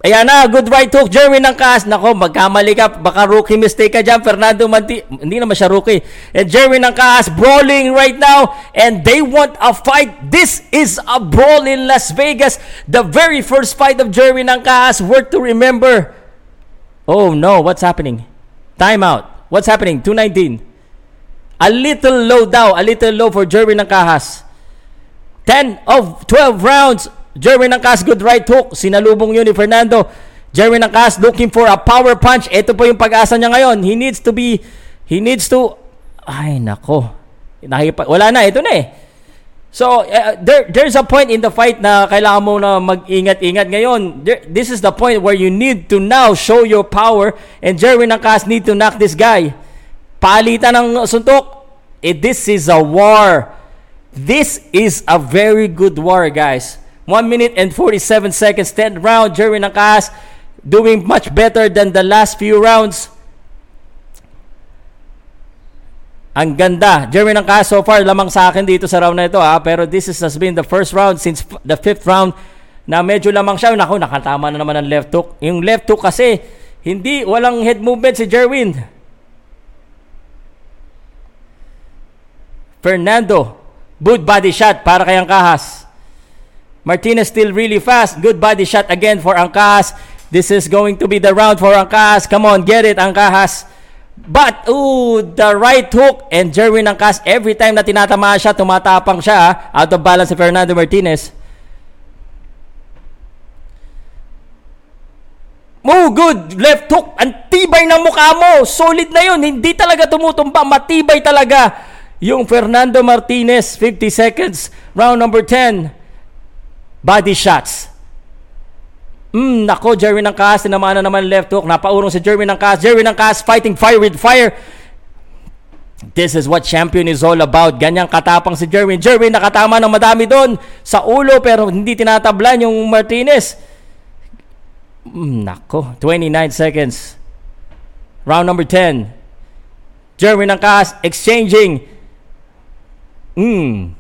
Ayan na, good right hook, Jerwin ng Kaas. Nako, magkamali ka, baka rookie mistake ka dyan, Fernando Manti. Hindi naman siya rookie. And Jerwin ng Kaas brawling right now, and they want a fight. This is a brawl in Las Vegas. The very first fight of Jerwin ng Kaas, worth to remember. Oh no, what's happening? Timeout. What's happening? 219. A little low daw, a little low for Jerwin ng Kahas. 10 of 12 rounds Jerwin Angkas, good right hook. Sinalubong yun ni Fernando. Jerwin Angkas looking for a power punch. Ito po yung pag-asa niya ngayon. He needs to be, he needs to, ay nako. Nakipa, wala na, ito na eh. So, uh, there, there's a point in the fight na kailangan mo na mag-ingat-ingat ngayon. There, this is the point where you need to now show your power and Jerwin Angkas need to knock this guy. Palitan ng suntok. Eh, this is a war. This is a very good war, guys. 1 minute and 47 seconds, 10th round. Jerry Nakas doing much better than the last few rounds. Ang ganda. Jeremy Nakas so far lamang sa akin dito sa round na ito ha. Pero this is, has been the first round since the fifth round na medyo lamang siya. Naku, nakatama na naman ang left hook. Yung left hook kasi hindi, walang head movement si Jerwin. Fernando. Good body shot para kay Angkahas. Martinez still really fast. Good body shot again for Angkahas. This is going to be the round for Angkahas. Come on, get it, Angkahas. But, ooh, the right hook and Jerwin Angkahas, every time na tinatamaan siya, tumatapang siya. Out of balance si Fernando Martinez. Oh, good. Left hook. Ang tibay ng mukha mo. Solid na yun. Hindi talaga tumutumba. Matibay talaga. Yung Fernando Martinez, 50 seconds. Round number 10. Body shots. Hmm, nako, Jerry ng Kaas. Tinamaan na naman left hook. Napaurong si Jerry ng Kaas. Jerry ng Kaas fighting fire with fire. This is what champion is all about. Ganyang katapang si Jerwin. Jerwin nakatama ng madami doon sa ulo pero hindi tinatablan yung Martinez. Mm, nako, 29 seconds. Round number 10. Jeremy ng Kaas exchanging. Mm.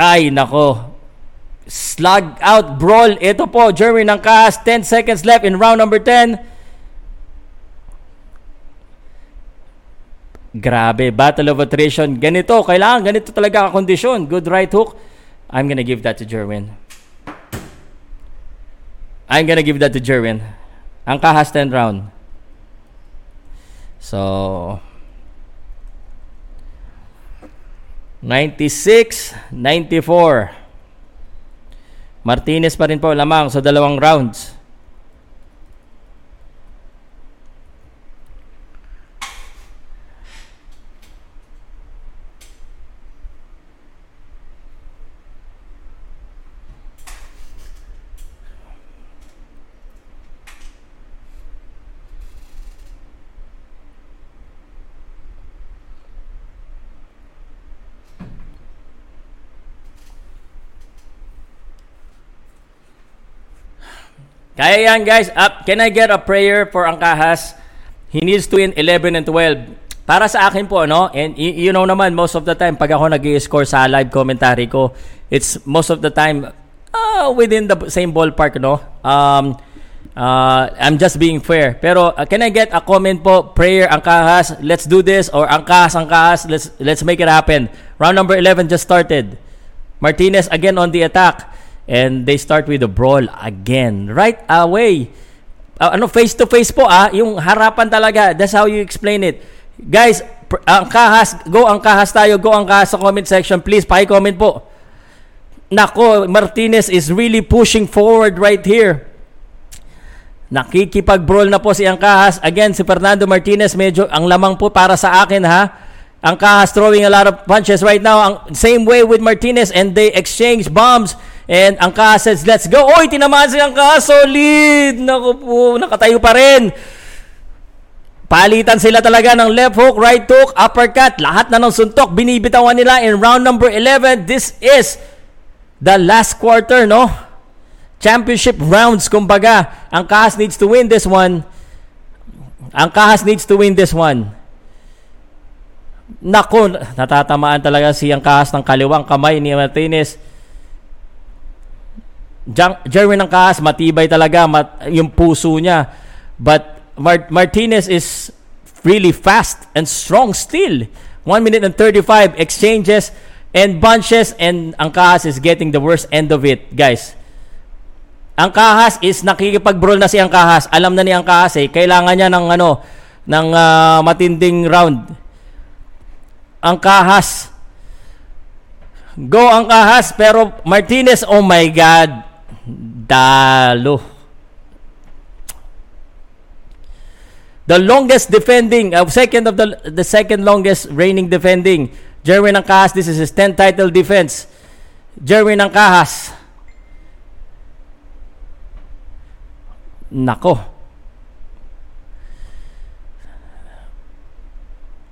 Ay, nako. Slug out brawl. Ito po, Jeremy ng Kaas. 10 seconds left in round number 10. Grabe, battle of attrition. Ganito, kailangan ganito talaga kondisyon. Good right hook. I'm gonna give that to Jerwin. I'm gonna give that to Jerwin. Ang kahas 10 round. So, 96, 94. Martinez pa rin po lamang sa dalawang rounds. Kaya yan guys, up. Can I get a prayer for Angkahas? He needs to win 11 and 12. Para sa akin po, no? And you know naman, most of the time, pag ako nag score sa live commentary ko, it's most of the time uh, within the same ballpark, no? Um, uh, I'm just being fair. Pero uh, can I get a comment po? Prayer, Angkahas, let's do this. Or Angkahas, Angkahas, let's, let's make it happen. Round number 11 just started. Martinez again on the attack. And they start with a brawl again. Right away. Uh, ano, face to face po ah. Yung harapan talaga. That's how you explain it. Guys, ang kahas, go ang kahas tayo. Go ang kahas sa comment section. Please, paki-comment po. Nako, Martinez is really pushing forward right here. Nakikipag-brawl na po si Angkahas. Again, si Fernando Martinez, medyo ang lamang po para sa akin ha. Angkahas throwing a lot of punches right now. Ang, same way with Martinez and they exchange bombs. And ang says, let's go. Oy, tinamaan si Angka. Solid. Naku po, nakatayo pa rin. Palitan sila talaga ng left hook, right hook, uppercut. Lahat na ng suntok binibitawan nila in round number 11. This is the last quarter, no? Championship rounds, kumbaga. Ang Kahas needs to win this one. Ang Kahas needs to win this one. Nako, natatamaan talaga si ang Kahas ng kaliwang kamay ni Martinez. Jerwin ng Kaas, matibay talaga mat, yung puso niya. But Mart- Martinez is really fast and strong still. 1 minute and 35 exchanges and bunches and ang Kahas is getting the worst end of it, guys. Ang Kahas is nakikipag-brawl na si ang Kahas. Alam na ni ang Kahas eh, kailangan niya ng ano, ng uh, matinding round. Ang Kahas Go ang Kahas pero Martinez, oh my god. Talo. The longest defending, uh, second of the the second longest reigning defending. Jerwin ng Kahas, this is his 10th title defense. Jerwin ng Kahas. Nako.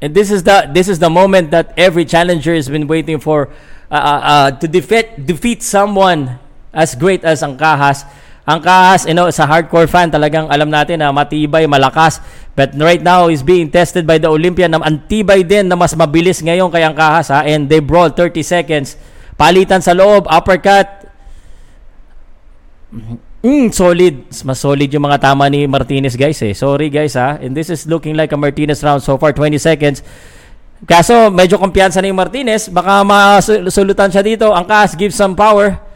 And this is the this is the moment that every challenger has been waiting for uh, uh, uh, to defeat defeat someone as great as ang Kahas. Ang Kahas, you know, sa hardcore fan, talagang alam natin na matibay, malakas. But right now, is being tested by the Olympian na antibay din na mas mabilis ngayon kay ang Kahas. Ha? And they brawl 30 seconds. Palitan sa loob, uppercut. Mm, solid. Mas solid yung mga tama ni Martinez, guys eh. Sorry, guys ha. And this is looking like a Martinez round so far, 20 seconds. Kaso, medyo kumpiyansa yung Martinez. Baka masulutan siya dito. Ang Kaas gives some power.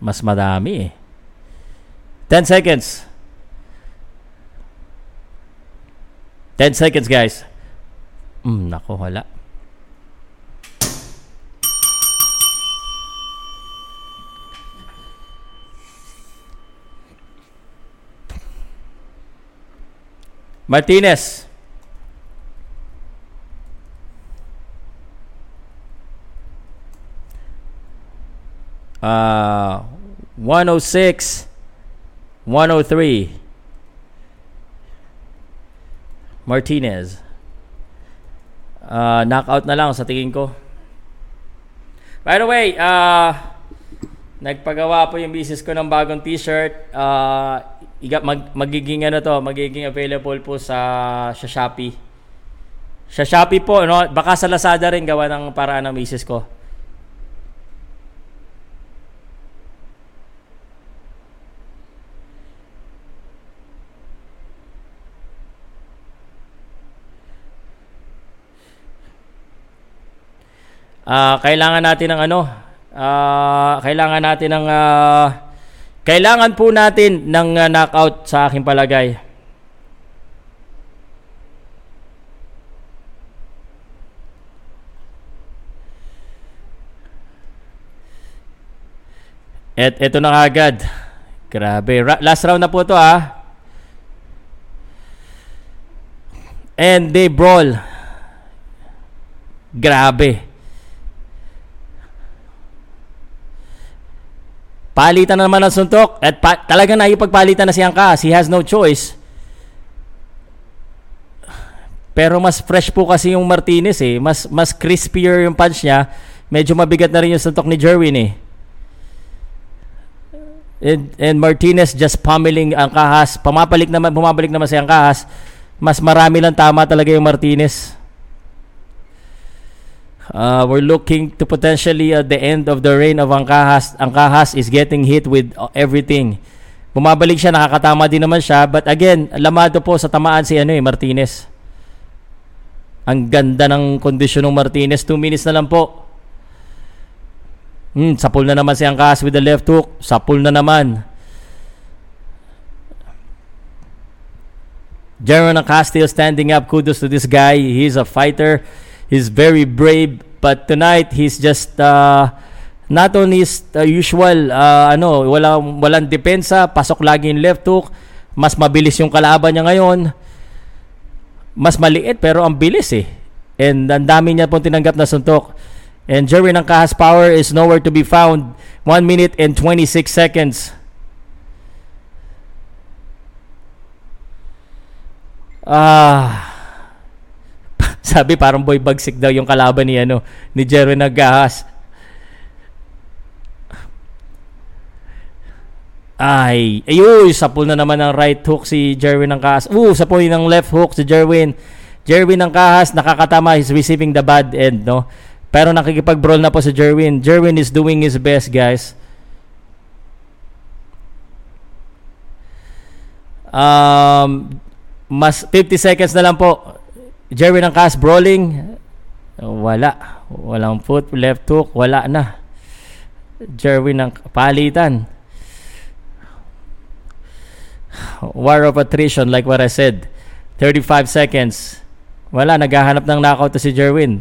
Mas madami eh. 10 seconds. 10 seconds, guys. Mm, nako, wala. Martinez. Uh, 106, 103. Martinez. Uh, knockout na lang sa tingin ko. By the way, uh, nagpagawa po yung business ko ng bagong t-shirt. Uh, mag, magiging ano to, magiging available po sa sa Shopee. Sa Shopee po, no? Baka sa Lazada rin gawa ng paraan ng misis ko. Uh, kailangan natin ng ano? Uh, kailangan natin ng uh, kailangan po natin ng uh, knockout sa aking palagay. Et ito na agad. Grabe. Ra- last round na po to ah. And they brawl. Grabe. Palitan na naman ng suntok at pa- talagang naipagpalitan na si Angkas. He has no choice. Pero mas fresh po kasi yung Martinez eh. Mas mas crispier yung punch niya. Medyo mabigat na rin yung suntok ni Jerwin eh. And, and Martinez just pummeling ang kahas. Pumapalik naman, bumabalik naman si ang kahas. Mas marami lang tama talaga yung Martinez. Uh, we're looking to potentially at the end of the reign of Angkahas. Angkahas is getting hit with everything. Bumabalik siya, nakakatama din naman siya. But again, lamado po sa tamaan si ano eh, Martinez. Ang ganda ng kondisyon ng Martinez. 2 minutes na lang po. Hmm, sapul na naman si Angkahas with the left hook. Sapul na naman. Jaron Castillo standing up. Kudos to this guy. He's a fighter. He's very brave, but tonight he's just uh, not on his uh, usual uh, ano, wala walang depensa, pasok lagi yung left hook. Mas mabilis yung kalaban niya ngayon. Mas maliit pero ang bilis eh. And ang dami niya pong tinanggap na suntok. And Jerry ng Kahas Power is nowhere to be found. 1 minute and 26 seconds. Ah, sabi parang boy bagsik daw yung kalaban ni ano ni Jerry Nagahas. Ay, ayun, sapul na naman ng right hook si Jerwin ng Kahas. Uh, sapul ng left hook si Jerwin. Jerwin ng Kahas, nakakatama, he's receiving the bad end, no? Pero nakikipag-brawl na po si Jerwin. Jerwin is doing his best, guys. Um, mas 50 seconds na lang po. Jerry ng cast brawling. Wala. Walang foot, left hook, wala na. Jerry ng palitan. War of attrition like what I said. 35 seconds. Wala, naghahanap ng knockout to si Jerwin.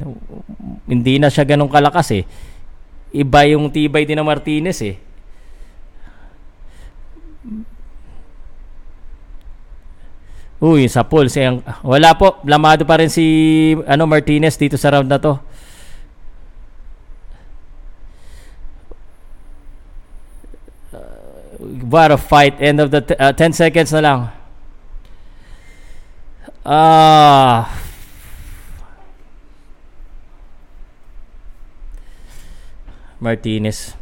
Hindi na siya ganun kalakas eh. Iba yung tibay din ng Martinez eh. Uy, sa pool si wala po, lamado pa rin si ano Martinez dito sa round na to. Uh, what a fight. End of the t- uh, 10 seconds na lang. Ah. Martinez.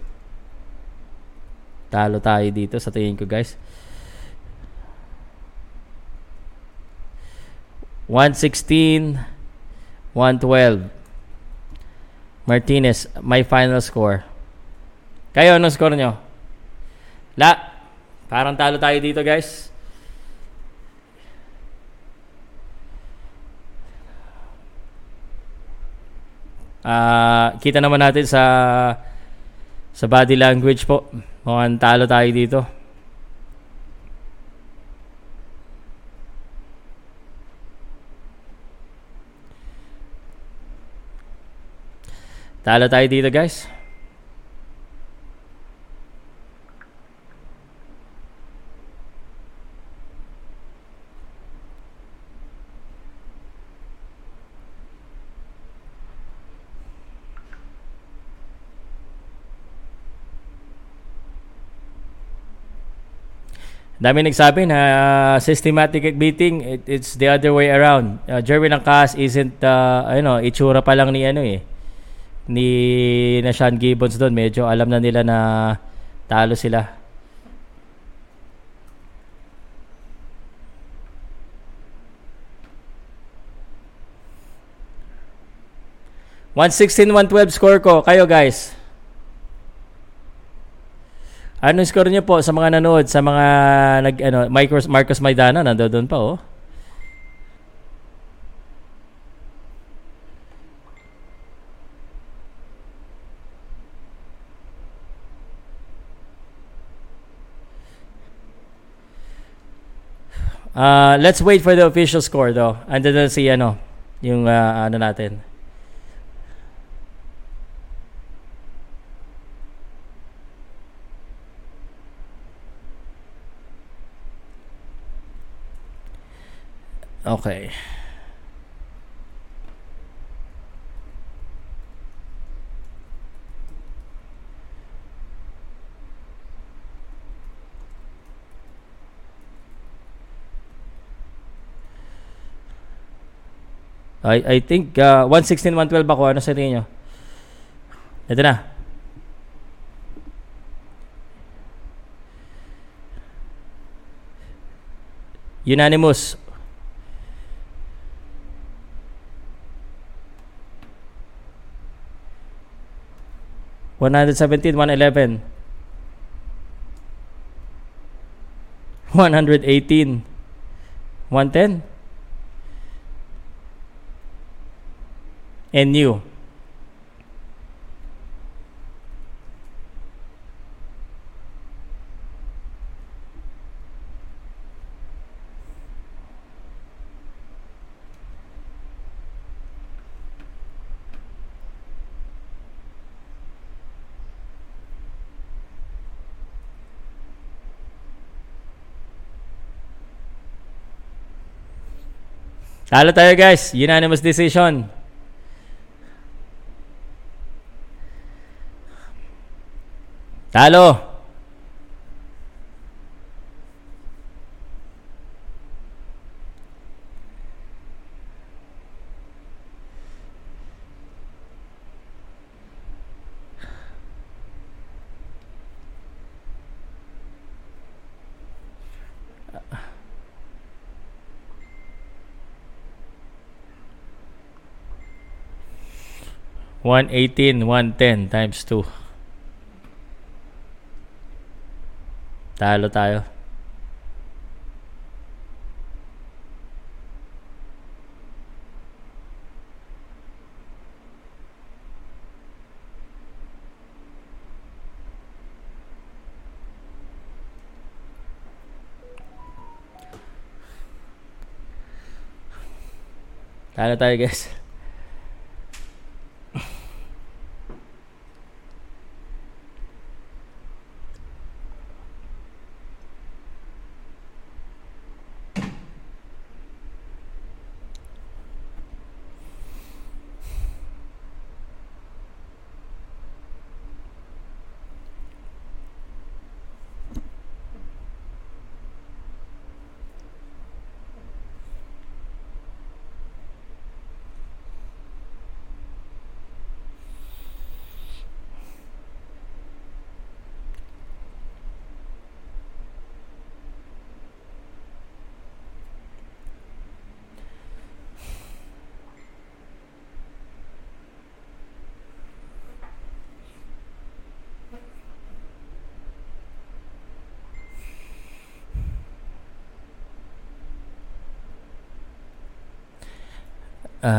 Talo tayo dito sa tingin ko, guys. 116, 112. Martinez, my final score. Kayo, anong score nyo? La, parang talo tayo dito guys. Uh, kita naman natin sa sa body language po. Mukhang talo tayo dito. Talo tayo dito guys. Dami nagsabi na uh, systematic beating, it, it's the other way around. Uh, Jerwin Angkas isn't, uh, ano, itsura pa lang ni ano eh, ni na Sean Gibbons doon. Medyo alam na nila na talo sila. One sixteen, one twelve score ko. Kayo guys. Ano score niyo po sa mga nanood, sa mga nag ano, Marcos Marcos Maidana nandoon pa oh. Uh, let's wait for the official score though. Andun na si ano, yung uh, ano natin. Okay. I I think uh, 116 112 ako ano sa tingin niyo? Ito na. Unanimous. 117, 111. 118. 110. And new. Talo tayo guys. Unanimous decision. Talo. One eighteen, one ten times two. Talo tayo. Talo tayo guys.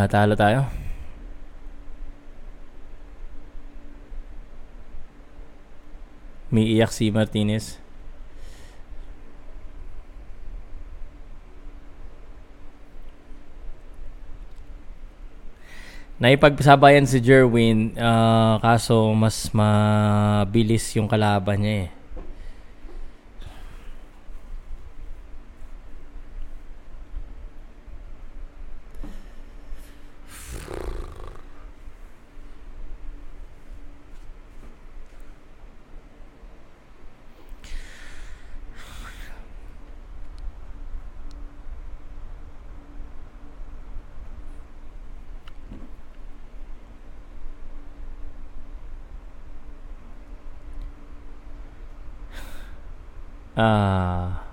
Ah, talo tayo. May iyak si Martinez. Naipagsabayan si Jerwin, ah, kaso mas mabilis yung kalaban niya eh. Ah.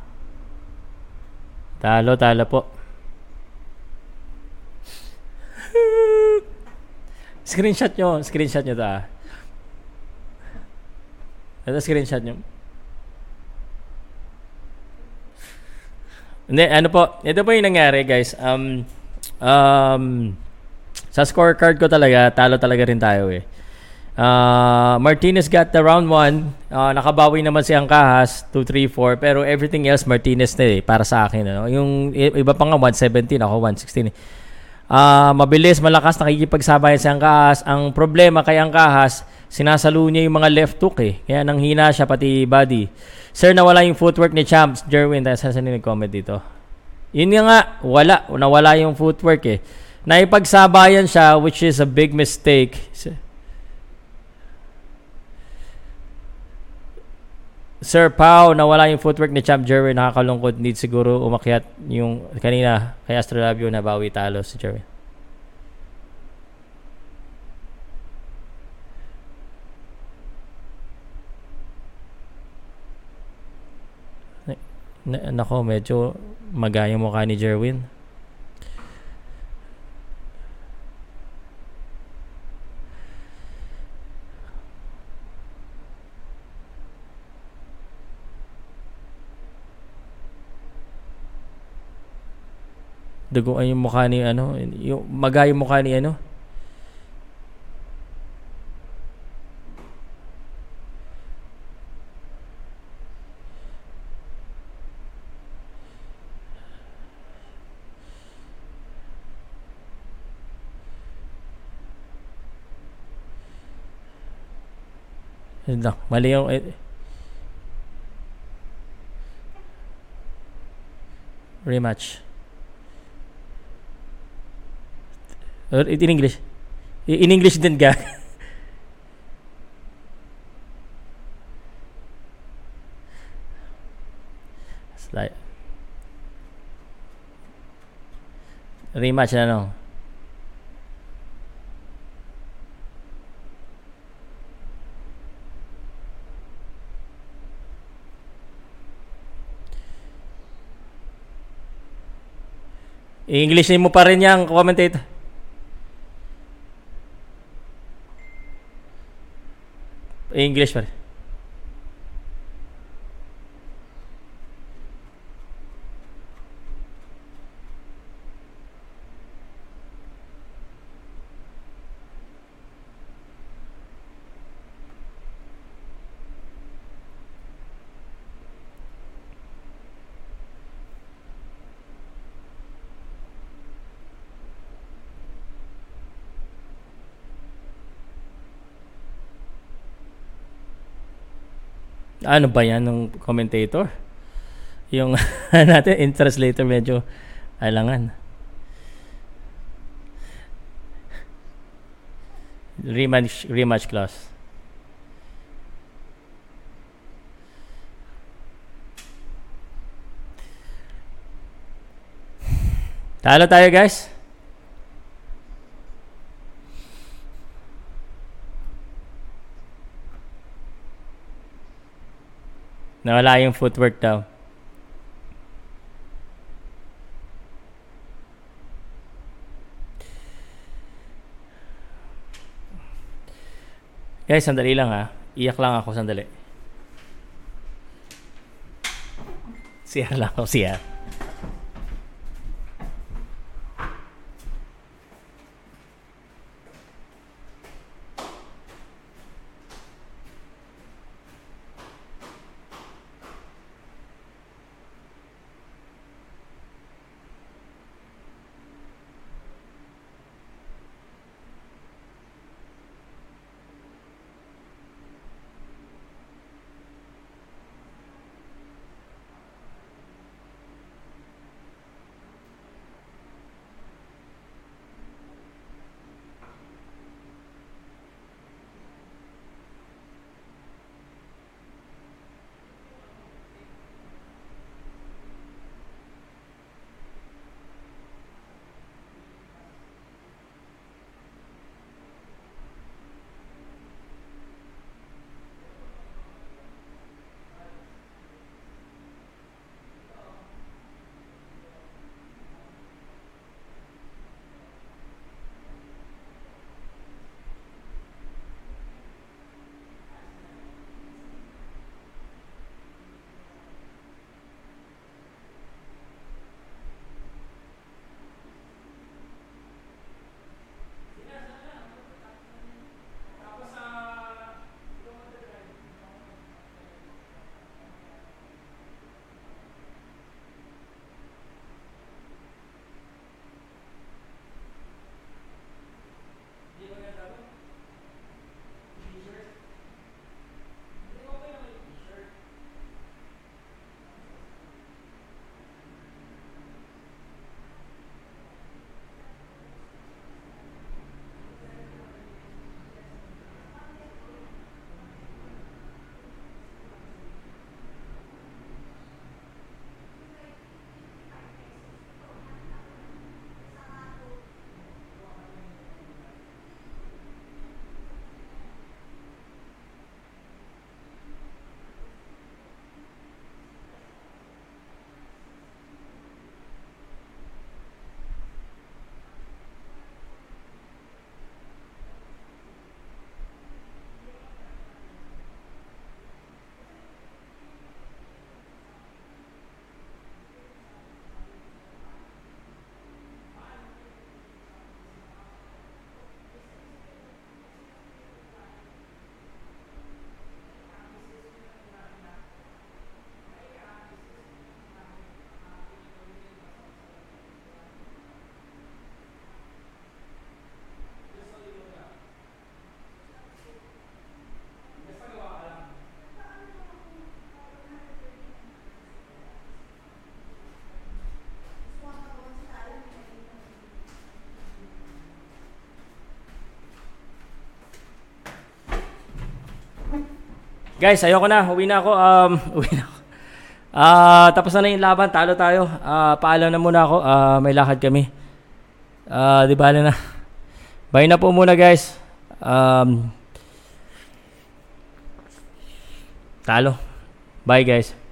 Talo, talo po. screenshot nyo, screenshot nyo to ah. Ito screenshot nyo. Hindi, ano po, ito po yung nangyari guys. Um, um, sa scorecard ko talaga, talo talaga rin tayo eh. Uh, Martinez got the round 1. Uh, nakabawi naman si Angkahas 2 3 4 pero everything else Martinez na eh para sa akin ano. Yung iba pa nga 117 ako 116. Uh, mabilis, malakas nakikipagsabayan si Angkahas. Ang problema kay Angkahas, sinasalo niya yung mga left hook eh. Kaya nang hina siya pati body. Sir, nawala yung footwork ni Champs. Jerwin, tayo saan nag-comment dito? Yun nga, wala. Nawala yung footwork eh. Naipagsabayan siya which is a big mistake. Sir Pau, nawala yung footwork ni Champ Jerry. Nakakalungkot. Need siguro umakyat yung kanina kay Astrolabio na bawi talo si Jerry. Na, nako, medyo magaya mukha ni Jerwin. Duguan yung mukha ni ano, yung maga yung mukha ni ano. Yun Mali yung... Eh, rematch. Or in English. In English din ga. Slide. Rematch na no. English mo pa rin yung commentator. English pa Ano ba yan ng commentator? Yung natin, in translator medyo alangan. Rematch, rematch clause. Talo tayo guys. Nawala yung footwork daw. Guys, sandali lang ha. Iyak lang ako sandali. CR lang ako, CR. Guys, ayoko na. Uwi na ako. Um, uwi na ako. Ah, tapos na na yung laban. Talo tayo. Ah, paalam na muna ako. Ah, may lakad kami. Ah, di bala na. Bye na po muna, guys. Um, talo. Bye, guys.